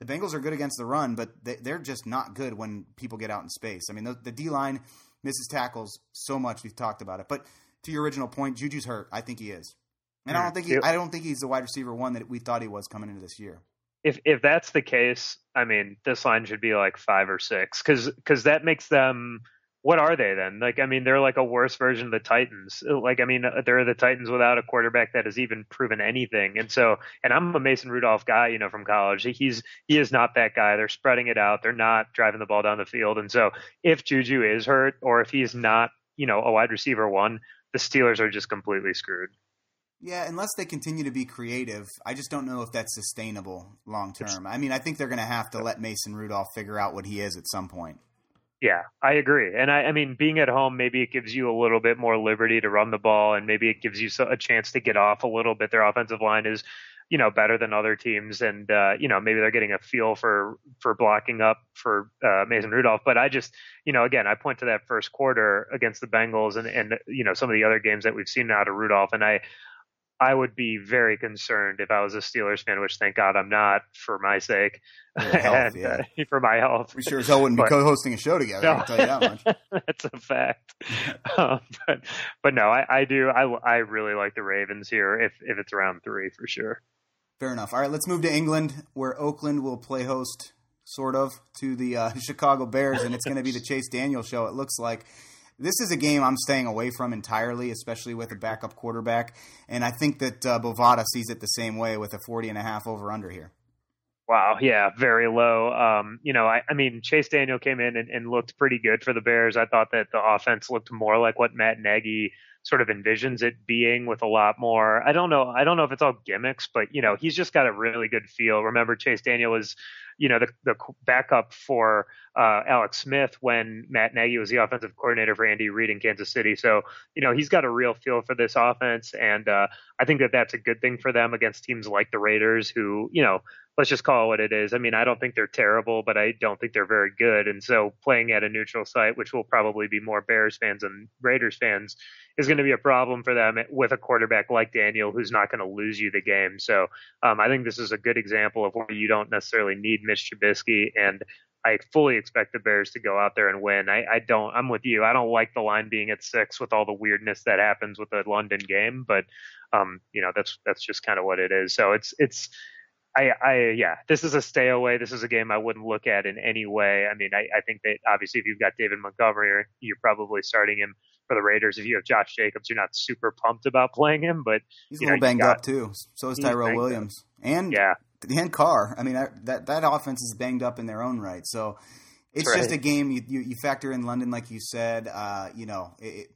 A: the Bengals are good against the run, but they, are just not good when people get out in space. I mean, the, the D line misses tackles so much. We've talked about it, but to your original point, Juju's hurt. I think he is, and I don't hmm. think he, I don't think he's the wide receiver one that we thought he was coming into this year.
B: If if that's the case, I mean, this line should be like five or six because because that makes them what are they then? Like, I mean, they're like a worse version of the Titans. Like, I mean, they're the Titans without a quarterback that has even proven anything. And so, and I'm a Mason Rudolph guy, you know, from college. He's he is not that guy. They're spreading it out. They're not driving the ball down the field. And so, if Juju is hurt or if he's not, you know, a wide receiver one, the Steelers are just completely screwed.
A: Yeah, unless they continue to be creative, I just don't know if that's sustainable long term. I mean, I think they're going to have to let Mason Rudolph figure out what he is at some point.
B: Yeah, I agree. And I, I mean, being at home, maybe it gives you a little bit more liberty to run the ball, and maybe it gives you a chance to get off a little bit. Their offensive line is, you know, better than other teams, and uh, you know, maybe they're getting a feel for for blocking up for uh, Mason Rudolph. But I just, you know, again, I point to that first quarter against the Bengals, and and you know, some of the other games that we've seen out of Rudolph, and I I would be very concerned if I was a Steelers fan, which thank God I'm not for my sake,
A: health, *laughs* and, yeah.
B: uh, for my health.
A: We sure as hell wouldn't
B: But-
A: be co-hosting a show together. I can tell you that much. *laughs* *laughs*
B: That's a fact. um, but but no, I, I do. I I really like the Ravens here if if it's around three for sure.
A: Fair enough. All right, let's move to England, where Oakland will play host, sort of, to the uh, Chicago Bears, and it's going to be the Chase Daniel show. It looks like this is a game I'm staying away from entirely, especially with a backup quarterback. And I think that uh, Bovada sees it the same way with a 40 and a half over under here.
B: Wow, yeah, very low. Um, you know, I, I mean, Chase Daniel came in and, and looked pretty good for the Bears. I thought that the offense looked more like what Matt Nagy sort of envisions it being with a lot more. I don't know. I don't know if it's all gimmicks, but you know, he's just got a really good feel. Remember, Chase Daniel was, you know, the the backup for uh, Alex Smith when Matt Nagy was the offensive coordinator for Andy Reid in Kansas City. So, you know, he's got a real feel for this offense, and uh, I think that that's a good thing for them against teams like the Raiders, who, you know, let's just call it what it is. I mean, I don't think they're terrible, but I don't think they're very good. And so playing at a neutral site, which will probably be more Bears fans than Raiders fans, is going to be a problem for them with a quarterback like Daniel, who's not going to lose you the game. So um, I think this is a good example of where you don't necessarily need Mitch Trubisky. And I fully expect the Bears to go out there and win. I, I don't. I'm with you. I don't like the line being at six with all the weirdness that happens with the London game, but um, you know that's that's just kind of what it is. So it's it's I, I, yeah, this is a stay away. This is a game I wouldn't look at in any way. I mean, I, I think that obviously if you've got David Montgomery, you're probably starting him for the Raiders. If you have Josh Jacobs, you're not super pumped about playing him, but
A: He's a
B: You know,
A: little
B: you
A: banged
B: got-
A: up too. So is Tyrell
B: banged up.
A: Williams and
B: yeah,
A: and Carr. I mean that, that that offense is banged up in their own right. So it's
B: That's
A: just a game you, you you factor in London like you said. Uh, you know, it,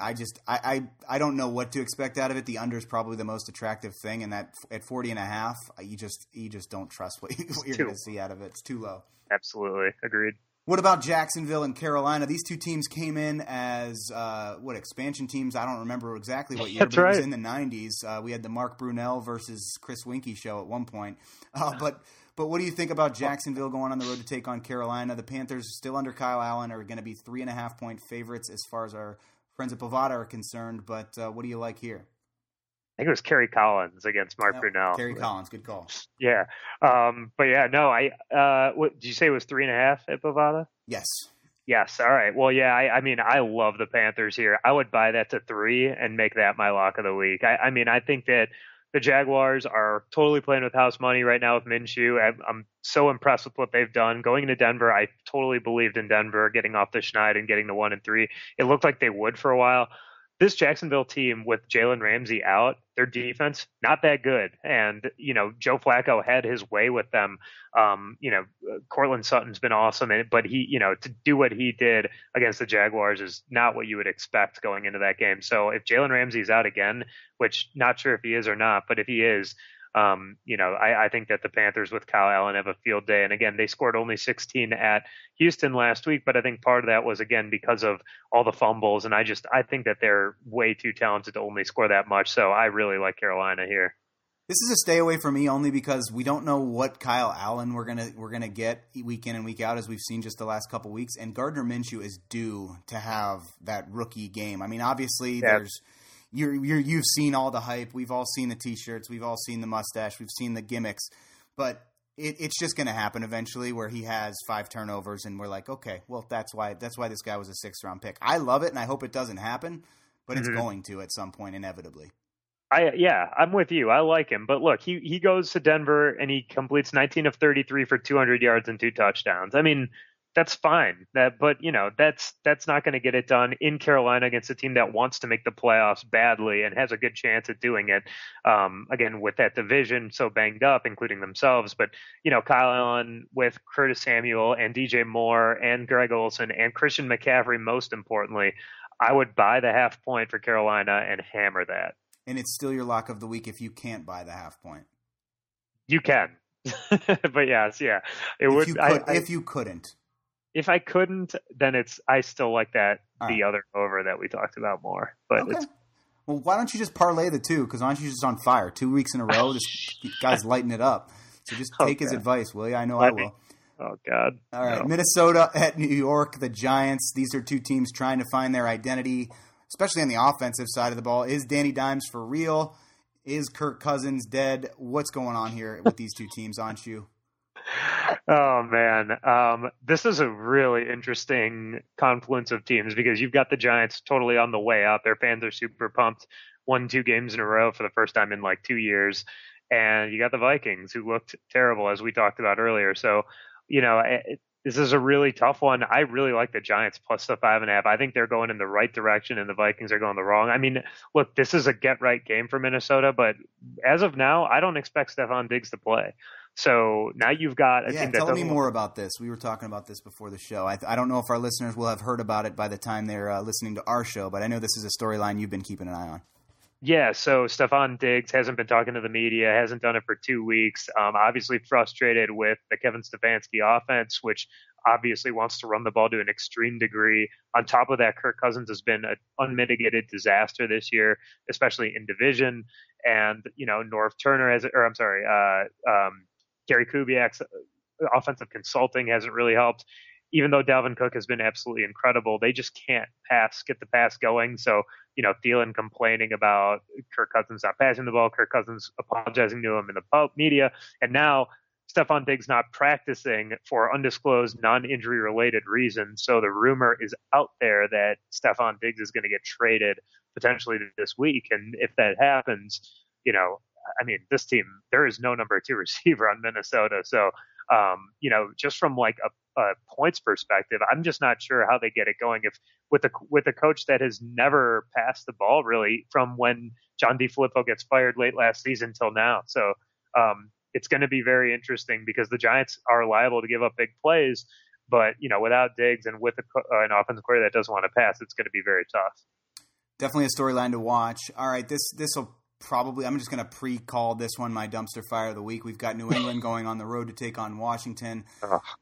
A: I just I, I I don't know what to expect out of it. The under is probably the most attractive thing, and that at 40 and a half, you just you just don't trust what, you, what you're going to see out of it. It's too low.
B: absolutely agreed.
A: What about Jacksonville and Carolina? These two teams came in as uh, what expansion teams? I don't remember exactly what year,
B: That's
A: but it was
B: right.
A: in the '90s. Uh, we had the Mark Brunell versus Chris Winkie show at one point. Uh, but but what do you think about Jacksonville going on the road to take on Carolina? The Panthers, still under Kyle Allen, are going to be three and a half point favorites as far as our friends at Bovada are concerned. But uh, what do you like here?
B: I think it was Kerry Collins against Mark
A: Oh,
B: Brunell.
A: Terry Collins, good call.
B: Yeah, um, but yeah, no, I. Uh, what did you say it was three and a half at Bovada?
A: Yes,
B: Yes. All right. Well, yeah. I, I mean, I love the Panthers here. I would buy that to three and make that my lock of the week. I, I mean, I think that the Jaguars are totally playing with house money right now with Minshew. I'm, so impressed with what they've done going into Denver. I totally believed in Denver getting off the schneid and getting the one and three. It looked like they would for a while. This Jacksonville team with Jalen Ramsey out, their defense not that good, and you know Joe Flacco had his way with them. Um, you know, Courtland Sutton's been awesome, but he, you know, to do what he did against the Jaguars is not what you would expect going into that game. So if Jalen Ramsey's out again, which not sure if he is or not, but if he is, um, you know, I, I think that the Panthers with Kyle Allen have a field day. And again, they scored only 16 at Houston last week, but I think part of that was again because of all the fumbles. And I just I think that they're way too talented to only score that much. So I really like Carolina here.
A: This is a stay away for me only because we don't know what Kyle Allen we're gonna we're gonna get week in and week out as we've seen just the last couple weeks. And Gardner Minshew is due to have that rookie game. I mean, obviously
B: Yeah.
A: there's you're, you're you've seen all the hype. We've all seen the t-shirts. We've all seen the mustache. We've seen the gimmicks. But it, it's just going to happen eventually where he has five turnovers and we're like, okay, well that's why that's why this guy was a sixth round pick. I love it and I hope it doesn't happen, but it's
B: Mhm.
A: going to at some point inevitably.
B: I yeah, I'm with you. I like him, but look, he he goes to Denver and he completes 19 of 33 for 200 yards and two touchdowns. I mean, that's fine. That, but you know, that's that's not going to get it done in Carolina against a team that wants to make the playoffs badly and has a good chance at doing it. Um, again, with that division so banged up, including themselves. But you know, Kyle Allen with Curtis Samuel and DJ Moore and Greg Olsen and Christian McCaffrey, most importantly, I would buy the half point for Carolina and hammer that.
A: And it's still your lock of the week if you can't buy the half point.
B: You can. *laughs* but yes, yeah, it
A: if
B: would.
A: You could,
B: I, I,
A: if you couldn't,
B: if I couldn't, then it's I still like that
A: All
B: the
A: right.
B: other over that we talked about more. But
A: okay.
B: it's
A: Well, why don't you just parlay the two? Because Anshu just on fire? Two weeks in a row, *laughs* this guy's lighting it up. So just oh, take his advice, will you? I know I
B: Let me-
A: will.
B: oh god.
A: All right,
B: No.
A: Minnesota at New York, the Giants. These are two teams trying to find their identity, especially on the offensive side of the ball. Is Danny Dimes for real? Is Kirk Cousins dead? What's going on here with these two teams, aren't you?
B: Oh man, um, this is a really interesting confluence of teams because you've got the Giants totally on the way up. Their fans are super pumped. Won two games in a row for the first time in like two years, and you got the Vikings who looked terrible as we talked about earlier. So, you know, it, this is a really tough one. I really like the Giants plus the five and a half. I think they're going in the right direction, and the Vikings are going the wrong. I mean, look, this is a get right game for Minnesota, but as of now, I don't expect Stefon Diggs to play. So now you've got a
A: yeah,
B: team that
A: tell me more about this. We were talking about this before the show. I, I don't know if our listeners will have heard about it by the time they're uh, listening to our show, but I know this is a storyline you've been keeping an eye on.
B: Yeah, so Stefon Diggs hasn't been talking to the media, hasn't done it for two weeks. Um, obviously frustrated with the Kevin Stefanski offense, which obviously wants to run the ball to an extreme degree. On top of that, Kirk Cousins has been an unmitigated disaster this year, especially in division. And you know, Norv Turner has, or I'm sorry, uh, um, Gary Kubiak's uh, offensive consulting hasn't really helped. Even though Dalvin Cook has been absolutely incredible, they just can't pass, get the pass going. So you know, Thielen complaining about Kirk Cousins not passing the ball, Kirk Cousins apologizing to him in the media, and now Stefon Diggs not practicing for undisclosed non-injury related reasons. So the rumor is out there that Stefon Diggs is going to get traded potentially this week, and if that happens, you know, I mean, this team there is no number two *laughs* receiver on Minnesota, so um, you know, just from like a, a points perspective, I'm just not sure how they get it going. If with a with a coach that has never passed the ball really from when John DeFilippo gets fired late last season till now, so um, it's going to be very interesting because the Giants are liable to give up big plays, but you know, without Diggs and with a, uh, an offensive coordinator that doesn't want to pass, it's going to be very tough.
A: Definitely a storyline to watch. All right, this this will probably. I'm just going to pre-call this one my dumpster fire of the week. We've got New England going on the road to take on Washington.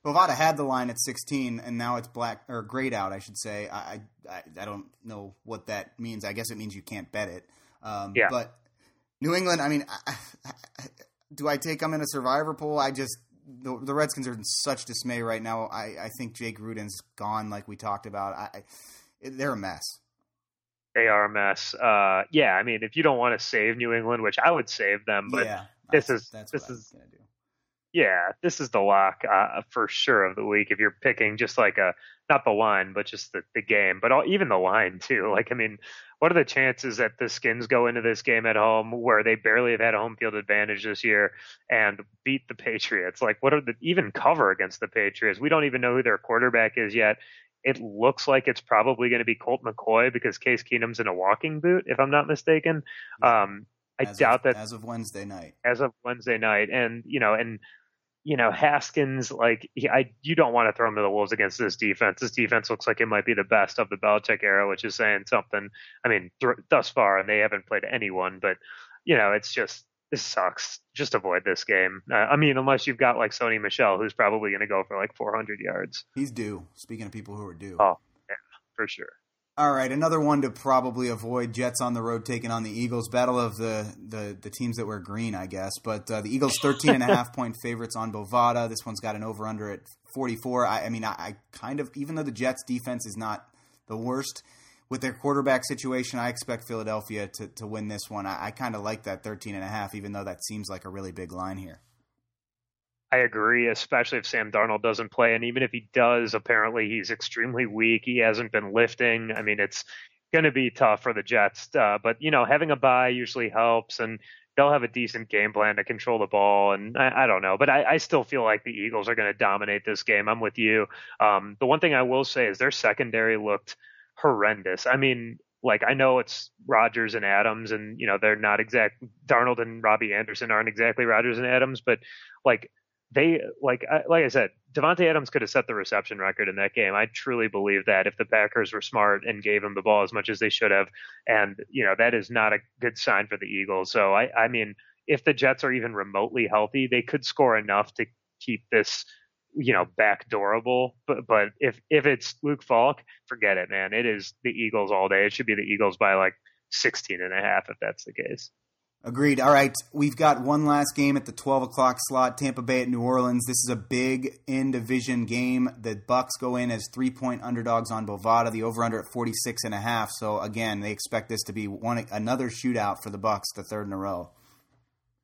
A: Bovada had the line at 16, and now it's black or grayed out. I should say. I I, I don't know what that means. I guess it means you can't bet it. Um,
B: Yeah.
A: But New England. I mean, I, I, do I take them in a survivor pool? I just the, the Redskins are in such dismay right now. I, I think Jay Gruden's gone, like we talked about. I, I they're a mess.
B: They are a mess. Uh, yeah, I mean, if you don't want to save New England, which I would save them, but
A: yeah,
B: this is-
A: that's
B: this is-
A: gonna do.
B: yeah, this is the lock uh, for sure of the week. If you're picking just like a not the line, but just the, the game, but all, even the line too. *laughs* Like, I mean, what are the chances that the Skins go into this game at home where they barely have had a home field advantage this year and beat the Patriots? Like, what are the even cover against the Patriots? We don't even know who their quarterback is yet. It looks like it's probably going to be Colt McCoy because Case Keenum's in a walking boot, if I'm not mistaken. Um, I
A: As
B: doubt
A: of,
B: that
A: as of Wednesday night.
B: as of Wednesday night, and you know, and you know, Haskins, like he, I, you don't want to throw him to the wolves against this defense. This defense looks like it might be the best of the Belichick era, which is saying something. I mean, th- thus far, and they haven't played anyone, but you know, it's just this sucks. Just avoid this game. Uh, I mean, unless you've got like Sony Michel, who's probably going to go for like 400 yards
A: He's due. Speaking of people who are due.
B: Oh. Yeah, for sure.
A: All right, another one to probably avoid. Jets on the road taking on the Eagles. Battle of the the, the teams that wear green, I guess. But uh, the Eagles 13 and a half *laughs* point favorites on Bovada. This one's got an over under at 44. I, I mean, I, I kind of even though the Jets defense is not the worst with their quarterback situation, I expect Philadelphia to, to win this one. I, I kind of like that 13 and a half, even though that seems like a really big line here.
B: I agree, especially if Sam Darnold doesn't play, and even if he does, apparently he's extremely weak. He hasn't been lifting. I mean, it's going to be tough for the Jets. Uh, but you know, having a bye usually helps, and they'll have a decent game plan to control the ball. And I, I don't know, but I, I, still feel like the Eagles are going to dominate this game. I'm with you. Um, the one thing I will say is their secondary looked horrendous. I mean, like I know it's Rodgers and Adams, and you know they're not exact. Darnold and Robbie Anderson aren't exactly Rodgers and Adams, but like they like I, like I said, Davante Adams could have set the reception record in that game. I truly believe that if the Packers were smart and gave him the ball as much as they should have, and you know that is not a good sign for the Eagles. So I I mean, if the Jets are even remotely healthy, they could score enough to keep this you know backdoorable. But but if if it's Luke Falk, forget it, man. It is the Eagles all day. It should be the Eagles by like 16 and a half if that's the case.
A: Agreed. All right, we've got one last game at the 12 o'clock slot. Tampa Bay at New Orleans. This is a big in division game. The Bucs go in as three point underdogs on Bovada. The over under at 46 and a half. So again, they expect this to be one another shootout for the Bucs, the third in a row.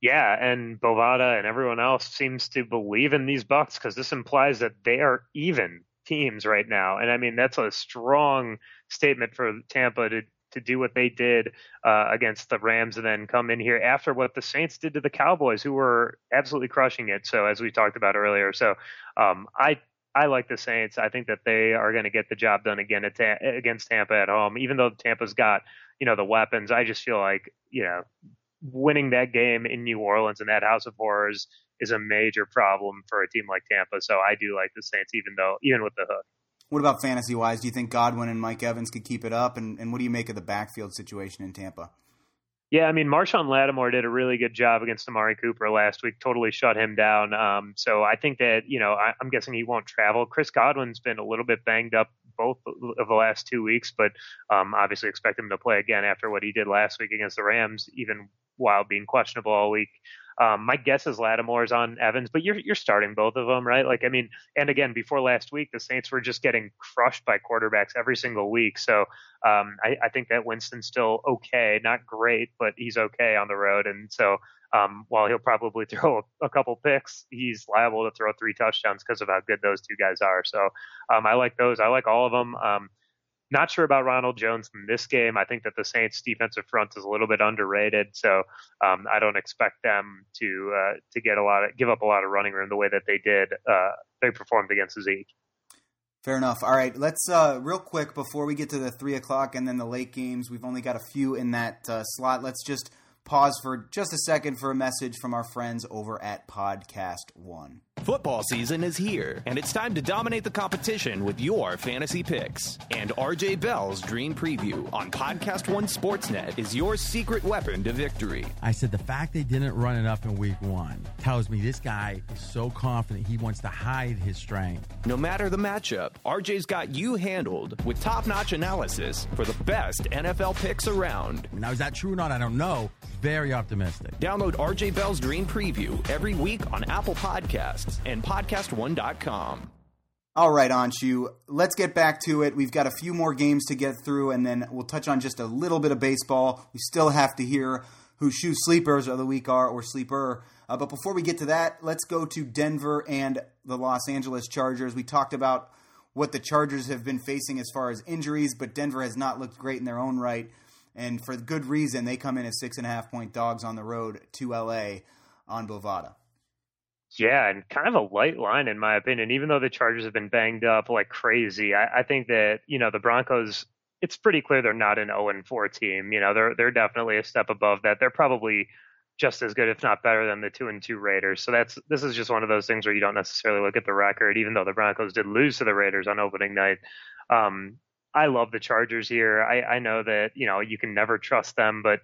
B: Yeah, and Bovada and everyone else seems to believe in these Bucs because this implies that they are even teams right now. And I mean, that's a strong statement for Tampa to to do what they did uh, against the Rams and then come in here after what the Saints did to the Cowboys, who were absolutely crushing it. So as we talked about earlier, so um, I I like the Saints. I think that they are going to get the job done again ta- against Tampa at home, even though Tampa's got you know the weapons. I just feel like you know winning that game in New Orleans and that House of Horrors is a major problem for a team like Tampa. So I do like the Saints, even though even with the hook.
A: What about fantasy wise? Do you think Godwin and Mike Evans could keep it up? And, and what do you make of the backfield situation in Tampa?
B: Yeah, I mean, Marshon Lattimore did a really good job against Amari Cooper last week, totally shut him down. Um, so I think that, you know, I, am guessing he won't travel. Chris Godwin's been a little bit banged up both of the last two weeks, but um, obviously expect him to play again after what he did last week against the Rams, even while being questionable all week. Um, my guess is Lattimore's on Evans, but you're you're starting both of them, right? Like, I mean, and again, before last week, the Saints were just getting crushed by quarterbacks every single week. So um, I, I think that Winston's still okay, not great, but he's okay on the road. And so um, while he'll probably *laughs* throw a, a, couple picks, he's liable to throw three touchdowns because of how good those two guys are. So um, I like those. I like all of them. Not sure about Ronald Jones in this game. I think that the Saints' defensive front is a little bit underrated, so um, I don't expect them to uh, to get a lot of give up a lot of running room the way that they did. Uh, they performed against Zeke.
A: Fair enough. All right, let's uh, real quick before we get to the three o'clock and then the late games. We've only got a few in that uh, slot. Let's just pause for just a second for a message from our friends over at Podcast One.
C: Football season is here, and it's time to dominate the competition with your fantasy picks. And RJ Bell's Dream Preview on Podcast One Sportsnet is your secret weapon to victory.
D: I said the fact they didn't run it up in week one tells me this guy is so confident he wants to hide his strength.
C: No matter the matchup, RJ's got you handled with top notch analysis for the best NFL picks around.
D: Now, is that true or not? I don't know. Very optimistic.
C: Download RJ Bell's Dream Preview every week on Apple Podcasts and podcast1.com.
A: All right, Anshu, let's get back to it. We've got a few more games to get through, and then we'll touch on just a little bit of baseball. We still have to hear who shoe sleepers of the week are or sleeper. Uh, but before we get to that, let's go to Denver and the Los Angeles Chargers. We talked about what the Chargers have been facing as far as injuries, but Denver has not looked great in their own right. And for good reason, they come in as six and a half point dogs on the road to LA on Bovada.
B: Yeah, and kind of a light line in my opinion. Even though the Chargers have been banged up like crazy, I, I think that you know the Broncos. It's pretty clear they're not an 0 and 4 team. You know, they're they're definitely a step above that. They're probably just as good, if not better, than the two and two Raiders. So that's this is just one of those things where you don't necessarily look at the record, even though the Broncos did lose to the Raiders on opening night. Um, I love the Chargers here. I, I know that you know you can never trust them, but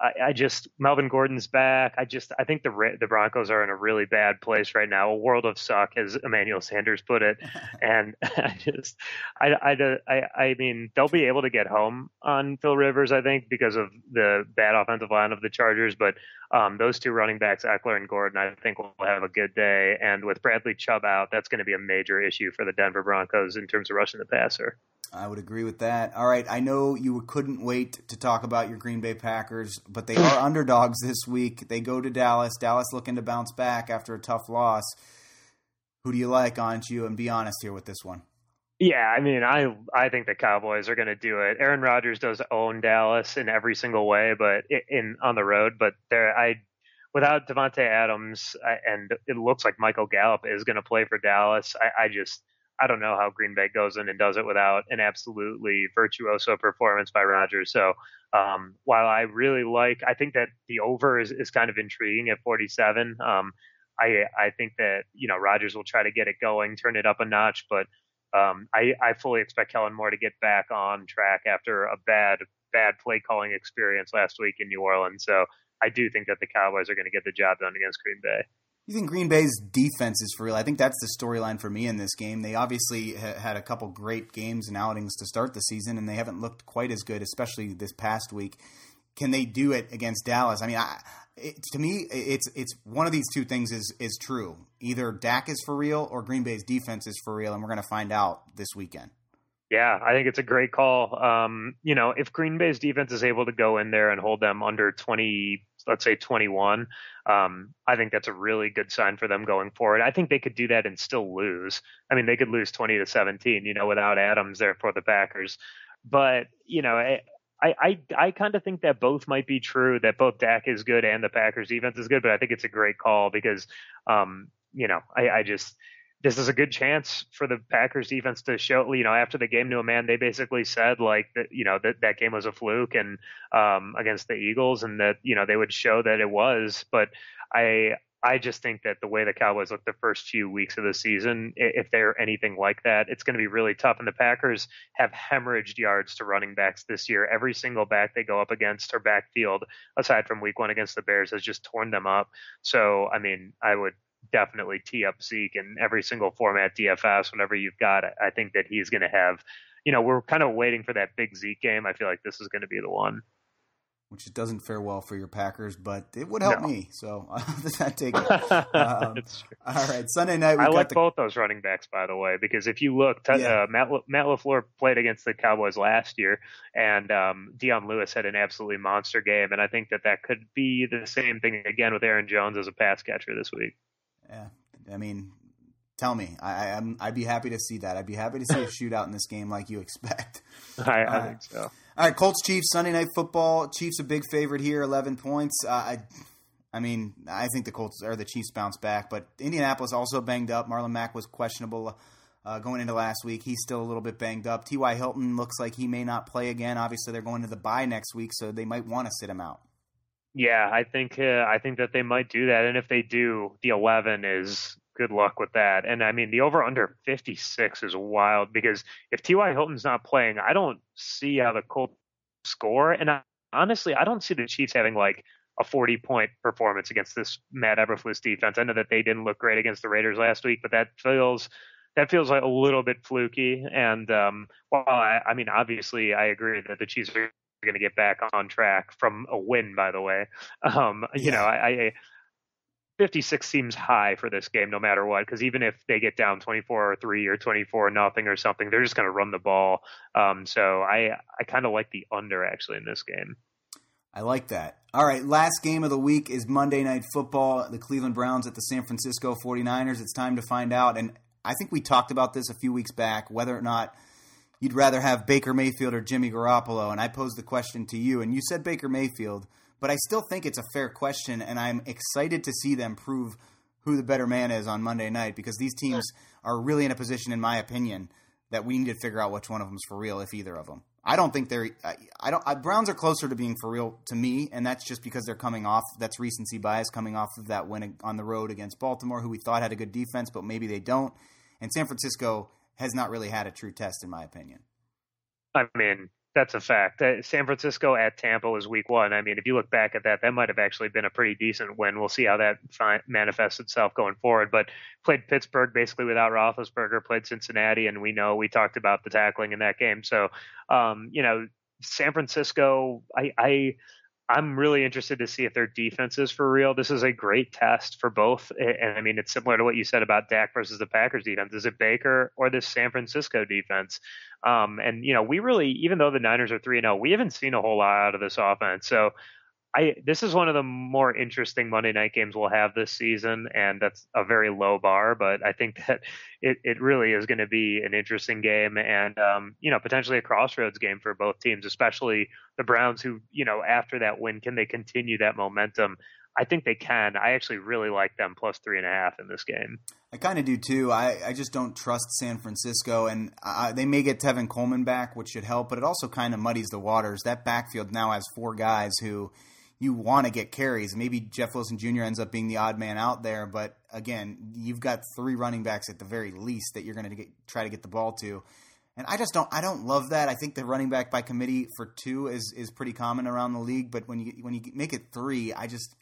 B: I, I, just Melvin Gordon's back. I just I think the the Broncos are in a really bad place right now. A world of suck, as Emmanuel Sanders put it. *laughs* and *laughs* I just I, I I I mean they'll be able to get home on Phil Rivers, I think, because of the bad offensive line of the Chargers. But um, those two running backs, Ekeler and Gordon, I think will have a good day. And with Bradley Chubb out, that's going to be a major issue for the Denver Broncos in terms of rushing the passer.
A: I would agree with that. All right, I know you couldn't wait to talk about your Green Bay Packers, but they are underdogs this week. They go to Dallas. Dallas looking to bounce back after a tough loss. Who do you like, Anshu? And be honest here with this one.
B: Yeah, I mean, I I think the Cowboys are going to do it. Aaron Rodgers does own Dallas in every single way, but in on the road. But there, I without Davante Adams, and it looks like Michael Gallup is going to play for Dallas. I, I just I don't know how Green Bay goes in and does it without an absolutely virtuoso performance by Rodgers. So um, while I really like, I think that the over is, is kind of intriguing at 47. Um, I I think that you know Rodgers will try to get it going, turn it up a notch, but um, I, I fully expect Kellen Moore to get back on track after a bad bad play calling experience last week in New Orleans. So I do think that the Cowboys are going to get the job done against Green Bay.
A: You think Green Bay's defense is for real? I think that's the storyline for me in this game. They obviously ha- had a couple great games and outings to start the season, and they haven't looked quite as good, especially this past week. Can they do it against Dallas? I mean, I, it, to me, it's it's one of these two things is is true. Either Dak is for real or Green Bay's defense is for real, and we're going to find out this weekend.
B: Yeah, I think it's a great call. Um, you know, if Green Bay's defense is able to go in there and hold them under 20, let's say 21, um, I think that's a really good sign for them going forward. I think they could do that and still lose. I mean, they could lose 20 to 17, you know, without Adams there for the Packers. But, you know, I, I, I kind of think that both might be true. That both Dak is good and the Packers defense is good. But I think it's a great call because, um, you know, I, I just this is a good chance for the Packers defense to show. You know, after the game to a man, they basically said like that. You know that that game was a fluke and um, against the Eagles, and that you know they would show that it was. But I I just think that the way the Cowboys look the first few weeks of the season, if they're anything like that, it's going to be really tough. And the Packers have hemorrhaged yards to running backs this year. Every single back they go up against or backfield, aside from week one against the Bears, has just torn them up. So, I mean, I would definitely tee up Zeke in every single format DFS, whenever you've got. I think that he's going to have, you know, we're kind of waiting for that big Zeke game. I feel like this is going to be the one
A: which doesn't fare well for your Packers, but it would help no. me. So *laughs* I take it. *laughs* Um, all right, Sunday night.
B: I like the... both those running backs, by the way, because if you look, yeah. uh, Matt, Matt LaFleur played against the Cowboys last year, and um, Dion Lewis had an absolutely monster game, and I think that that could be the same thing again with Aaron Jones as a pass catcher this week.
A: Yeah, I mean, tell me. I, am I'd be happy to see that. I'd be happy to see a shootout in this game like you expect. *laughs*
B: I, I think so.
A: All right, Colts Chiefs Sunday night football. Chiefs a big favorite here, eleven points. Uh, I, I mean, I think the Colts or the Chiefs bounce back, but Indianapolis also banged up. Marlon Mack was questionable uh, going into last week. He's still a little bit banged up. T.Y. Hilton looks like he may not play again. Obviously, they're going to the bye next week, so they might want to sit him out.
B: Yeah, I think uh, I think that they might do that, and if they do, the eleven is good luck with that. And I mean, the over under 56 is wild because if T.Y. Hilton's not playing, I don't see how the Colts score. And I, honestly, I don't see the Chiefs having like a 40 point performance against this Matt Eberflus defense. I know that they didn't look great against the Raiders last week, but that feels that feels like a little bit fluky. And um, while I, I mean, obviously, I agree that the Chiefs are going to get back on track from a win. By the way, um, you yeah. know, I, I 56 seems high for this game no matter what because even if they get down 24 or 3 or 24 nothing or something they're just going to run the ball. Um, so i i kind of like the under actually in this game.
A: I like that. All right last game of the week is monday night football the cleveland browns at the san francisco 49ers it's time to find out and i think we talked about this a few weeks back whether or not you'd rather have baker mayfield or jimmy garoppolo and i posed the question to you and you said baker mayfield but I still think it's a fair question, and I'm excited to see them prove who the better man is on Monday night because these teams are really in a position, in my opinion, that we need to figure out which one of them is for real, if either of them. I don't think they're. I, I don't. I, Browns are closer to being for real to me, and that's just because they're coming off. That's recency bias coming off of that win on the road against Baltimore, who we thought had a good defense, but maybe they don't. And San Francisco has not really had a true test, in my opinion.
B: I mean, that's a fact. Uh, San Francisco at Tampa was week one. I mean, if you look back at that, that might have actually been a pretty decent win. We'll see how that fi- manifests itself going forward. But played Pittsburgh basically without Roethlisberger, played Cincinnati, and we know we talked about the tackling in that game. So, um, you know, San Francisco, I, I I'm really interested to see if their defense is for real. This is a great test for both. And I mean, it's similar to what you said about Dak versus the Packers defense. Is it Baker or this San Francisco defense? Um, and, you know, we really, even though the Niners are 3 0, we haven't seen a whole lot out of this offense. So I this is one of the more interesting Monday night games we'll have this season, and that's a very low bar. But I think *laughs* that it, it really is going to be an interesting game, and um, you know potentially a crossroads game for both teams, especially the Browns, who you know after that win, can they continue that momentum? I think they can. I actually really like them plus three and a half in this game.
A: I kind of do too. I, I just don't trust San Francisco, and I, they may get Tevin Coleman back, which should help, but it also kind of muddies the waters. That backfield now has four guys who you want to get carries. Maybe Jeff Wilson Jr. ends up being the odd man out there, but again, you've got three running backs at the very least that you're going to try to get the ball to. And I just don't I don't love that. I think the running back by committee for two is is pretty common around the league, but when you when you make it three, I just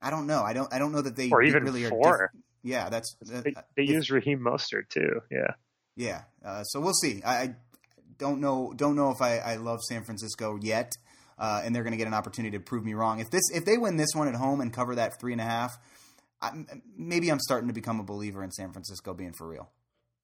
A: I don't know. I don't I don't know that they
B: or even
A: really
B: four.
A: are. Diff- yeah, that's
B: they, they use Raheem Mostert too. Yeah,
A: yeah. Uh, so we'll see. I, I, don't know don't know if I, I love San Francisco yet uh, and they're going to get an opportunity to prove me wrong. If this if they win this one at home and cover that three and a half, I, maybe I'm starting to become a believer in San Francisco being for real.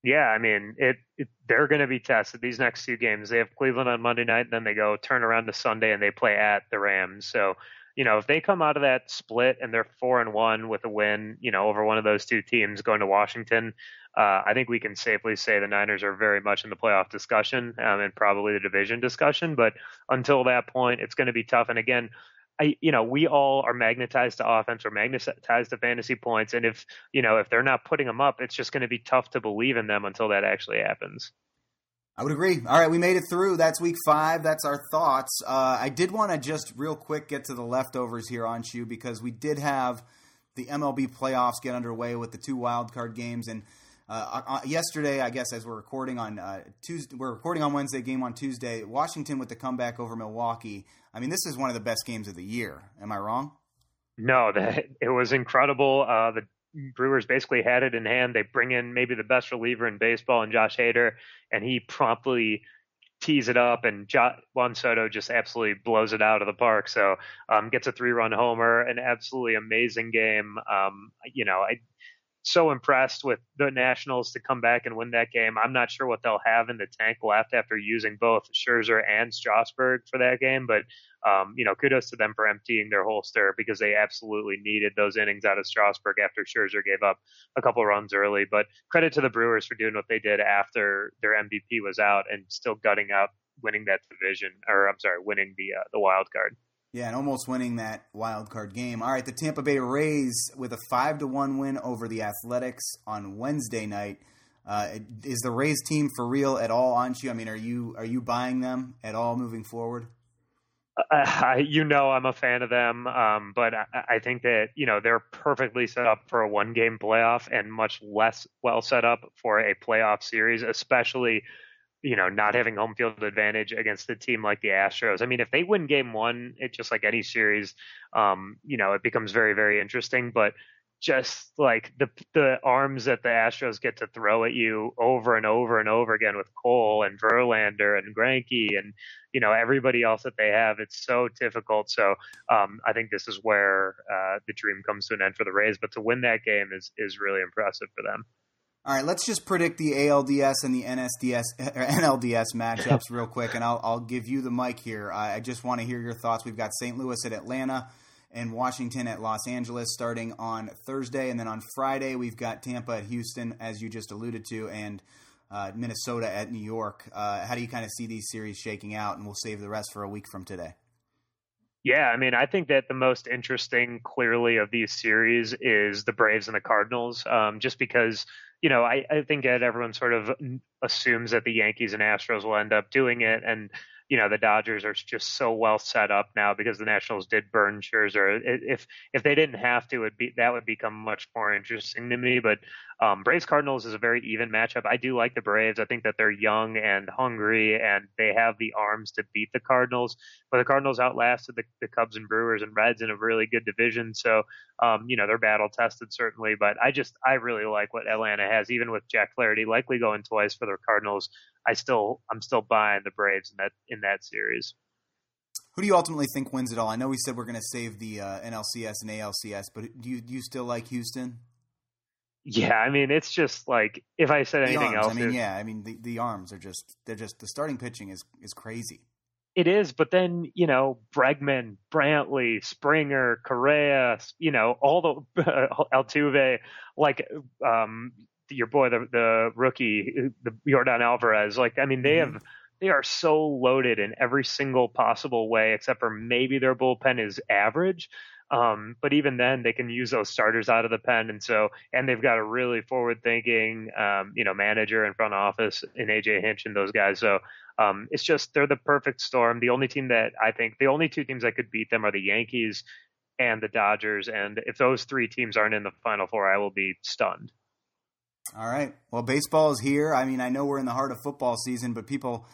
B: Yeah, I mean, it, it they're going to be tested these next two games. They have Cleveland on Monday night, and then they go turn around to Sunday and they play at the Rams. So, you know, if they come out of that split and they're four and one with a win, you know, over one of those two teams going to Washington, uh, I think we can safely say the Niners are very much in the playoff discussion um, and probably the division discussion. But until that point, it's going to be tough. And again, I, you know, we all are magnetized to offense or magnetized to fantasy points. And if, you know, if they're not putting them up, it's just going to be tough to believe in them until that actually happens.
A: I would agree. All right, we made it through. That's week five. That's our thoughts. Uh, I did want to just real quick get to the leftovers here on Shoe because we did have the MLB playoffs get underway with the two wild card games. And uh, uh, yesterday, I guess, as we're recording on uh, Tuesday, we're recording on Wednesday, game on Tuesday. Washington with the comeback over Milwaukee. I mean, this is one of the best games of the year. Am I wrong?
B: No, *laughs* it was incredible. Uh, the Brewers basically had it in hand. They bring in maybe the best reliever in baseball, and Josh Hader, and he promptly tees it up, and Juan Soto just absolutely blows it out of the park. So um, gets a three-run homer, an absolutely amazing game. Um, you know, I so impressed with the Nationals to come back and win that game. I'm not sure what they'll have in the tank left after using both Scherzer and Strasburg for that game, but um, you know, kudos to them for emptying their holster because they absolutely needed those innings out of Strasburg after Scherzer gave up a couple runs early. But credit to the Brewers for doing what they did after their MVP was out and still gutting out winning that division, or I'm sorry, winning the uh, the wild card.
A: Yeah, and almost winning that wild card game. All right, the Tampa Bay Rays with a five to one win over the Athletics on Wednesday night. Uh, is the Rays team for real at all? Anshu? I mean, are you are you buying them at all moving forward?
B: Uh, you know, I'm a fan of them, um, but I, I think that you know they're perfectly set up for a one game playoff and much less well set up for a playoff series, especially you know, not having home field advantage against a team like the Astros. I mean, if they win game one, it just like any series, um, you know, it becomes very, very interesting. But just like the the arms that the Astros get to throw at you over and over and over again with Cole and Verlander and Greinke and you know everybody else that they have, it's so difficult. So um, I think this is where uh, the dream comes to an end for the Rays. But to win that game is is really impressive for them.
A: All right, let's just predict the ALDS and the NSDS *laughs* or NLDS matchups *laughs* real quick, and I'll, I'll give you the mic here. I, I just want to hear your thoughts. We've got St. Louis at Atlanta and Washington at Los Angeles starting on Thursday, and then on Friday we've got Tampa at Houston, as you just alluded to, and uh, Minnesota at New York. Uh, how do you kind of see these series shaking out? And we'll save the rest for a week from today.
B: Yeah, I mean, I think that the most interesting, clearly, of these series is the Braves and the Cardinals, um, just because you know, I, I think that everyone sort of assumes that the Yankees and Astros will end up doing it, and you know the Dodgers are just so well set up now because the Nationals did burn Scherzer. If if they didn't have to, it be that would become much more interesting to me. But um, Braves Cardinals is a very even matchup. I do like the Braves. I think that they're young and hungry, and they have the arms to beat the Cardinals. But the Cardinals outlasted the, the Cubs and Brewers and Reds in a really good division. So um, you know they're battle tested certainly. But I just I really like what Atlanta has, even with Jack Flaherty likely going twice for the Cardinals. I still I'm still buying the Braves in that in that series.
A: Who do you ultimately think wins it all? I know we said we're going to save the uh, NLCS and ALCS, but do you do you still like Houston?
B: Yeah, I mean it's just like if I said
A: the
B: anything
A: arms,
B: else.
A: I mean, yeah, I mean the, the arms are just they're just the starting pitching is is crazy.
B: It is, but then you know Bregman, Brantley, Springer, Correa, you know all the uh, *laughs* Altuve, like um, your boy, the the rookie, the Yordan Alvarez. Like I mean, they mm-hmm. have they are so loaded in every single possible way, except for maybe their bullpen is average. Um, but even then, they can use those starters out of the pen, and so and they've got a really forward-thinking, um, you know, manager and front office in AJ Hinch and those guys. So um, it's just they're the perfect storm. The only team that I think the only two teams that could beat them are the Yankees and the Dodgers. And if those three teams aren't in the Final Four, I will be stunned.
A: All right. Well, baseball is here. I mean, I know we're in the heart of football season, but people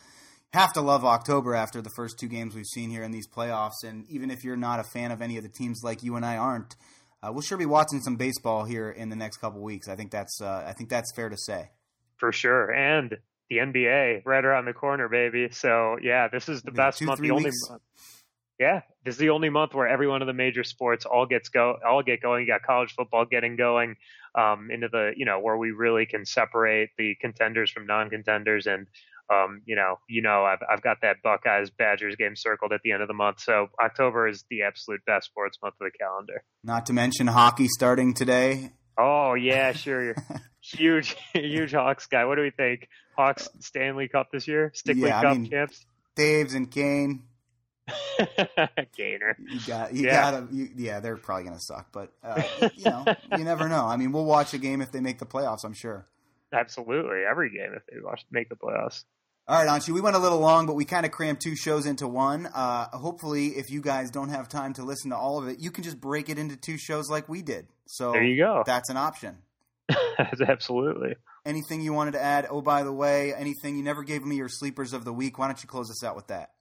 A: have to love October after the first two games we've seen here in these playoffs. And even if you're not a fan of any of the teams like you and I aren't, uh, we'll sure be watching some baseball here in the next couple weeks. I think that's uh, I think that's fair to say.
B: For sure, and the NBA right around the corner, baby. So yeah, this is the best two, month. The only month. Yeah, this is the only month where every one of the major sports all gets go all get going. You got college football getting going um, into the you know where we really can separate the contenders from non-contenders and um, you know, you know, I've I've got that Buckeyes Badgers game circled at the end of the month. So October is the absolute best sports month of the calendar.
A: Not to mention hockey starting today.
B: Oh yeah, *laughs* sure. huge, huge Hawks guy. What do we think? Hawks Stanley Cup this year? Stickley yeah, Cup I mean, champs?
A: Toews and Kane. *laughs*
B: Gainer.
A: You got, you yeah. gotta, you, yeah, they're probably gonna suck, but uh, you know, you never know. I mean, we'll watch a game if they make the playoffs. I'm sure.
B: Absolutely, every game if they watch, make the playoffs.
A: All right, Anshu, we went a little long, but we kind of crammed two shows into one. Uh, hopefully, if you guys don't have time to listen to all of it, you can just break it into two shows like we did. So
B: there you go.
A: That's an option. *laughs*
B: Absolutely.
A: Anything you wanted to add? Oh, by the way, anything you never gave me your sleepers of the week. Why don't you close us out with that?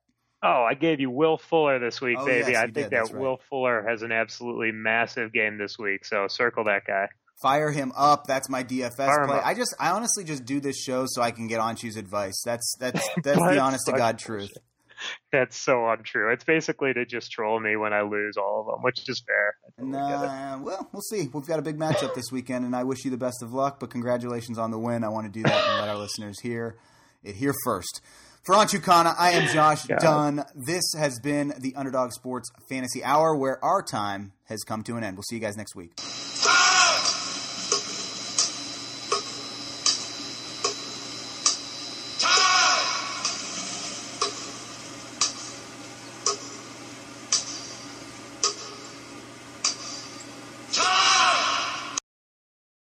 B: Oh, I gave you Will Fuller this week,
A: oh,
B: baby.
A: Yes,
B: I think
A: did.
B: that
A: right.
B: Will Fuller has an absolutely massive game this week. So circle that guy.
A: Fire him up. That's my DFS Fire play. I just, I honestly just do this show so I can get Anshu's advice. That's that's *laughs* that's the honest to God truth. *laughs*
B: That's so untrue. It's basically to just troll me when I lose all of them, which is fair.
A: Nah, well, we'll see. We've got a big matchup this weekend, and I wish you the best of luck. But congratulations on the win. I want to do that and let our listeners hear it here first. For Anshu Khanna, I am Josh God. Dunn. This has been the Underdog Sports Fantasy Hour, where our time has come to an end. We'll see you guys next week.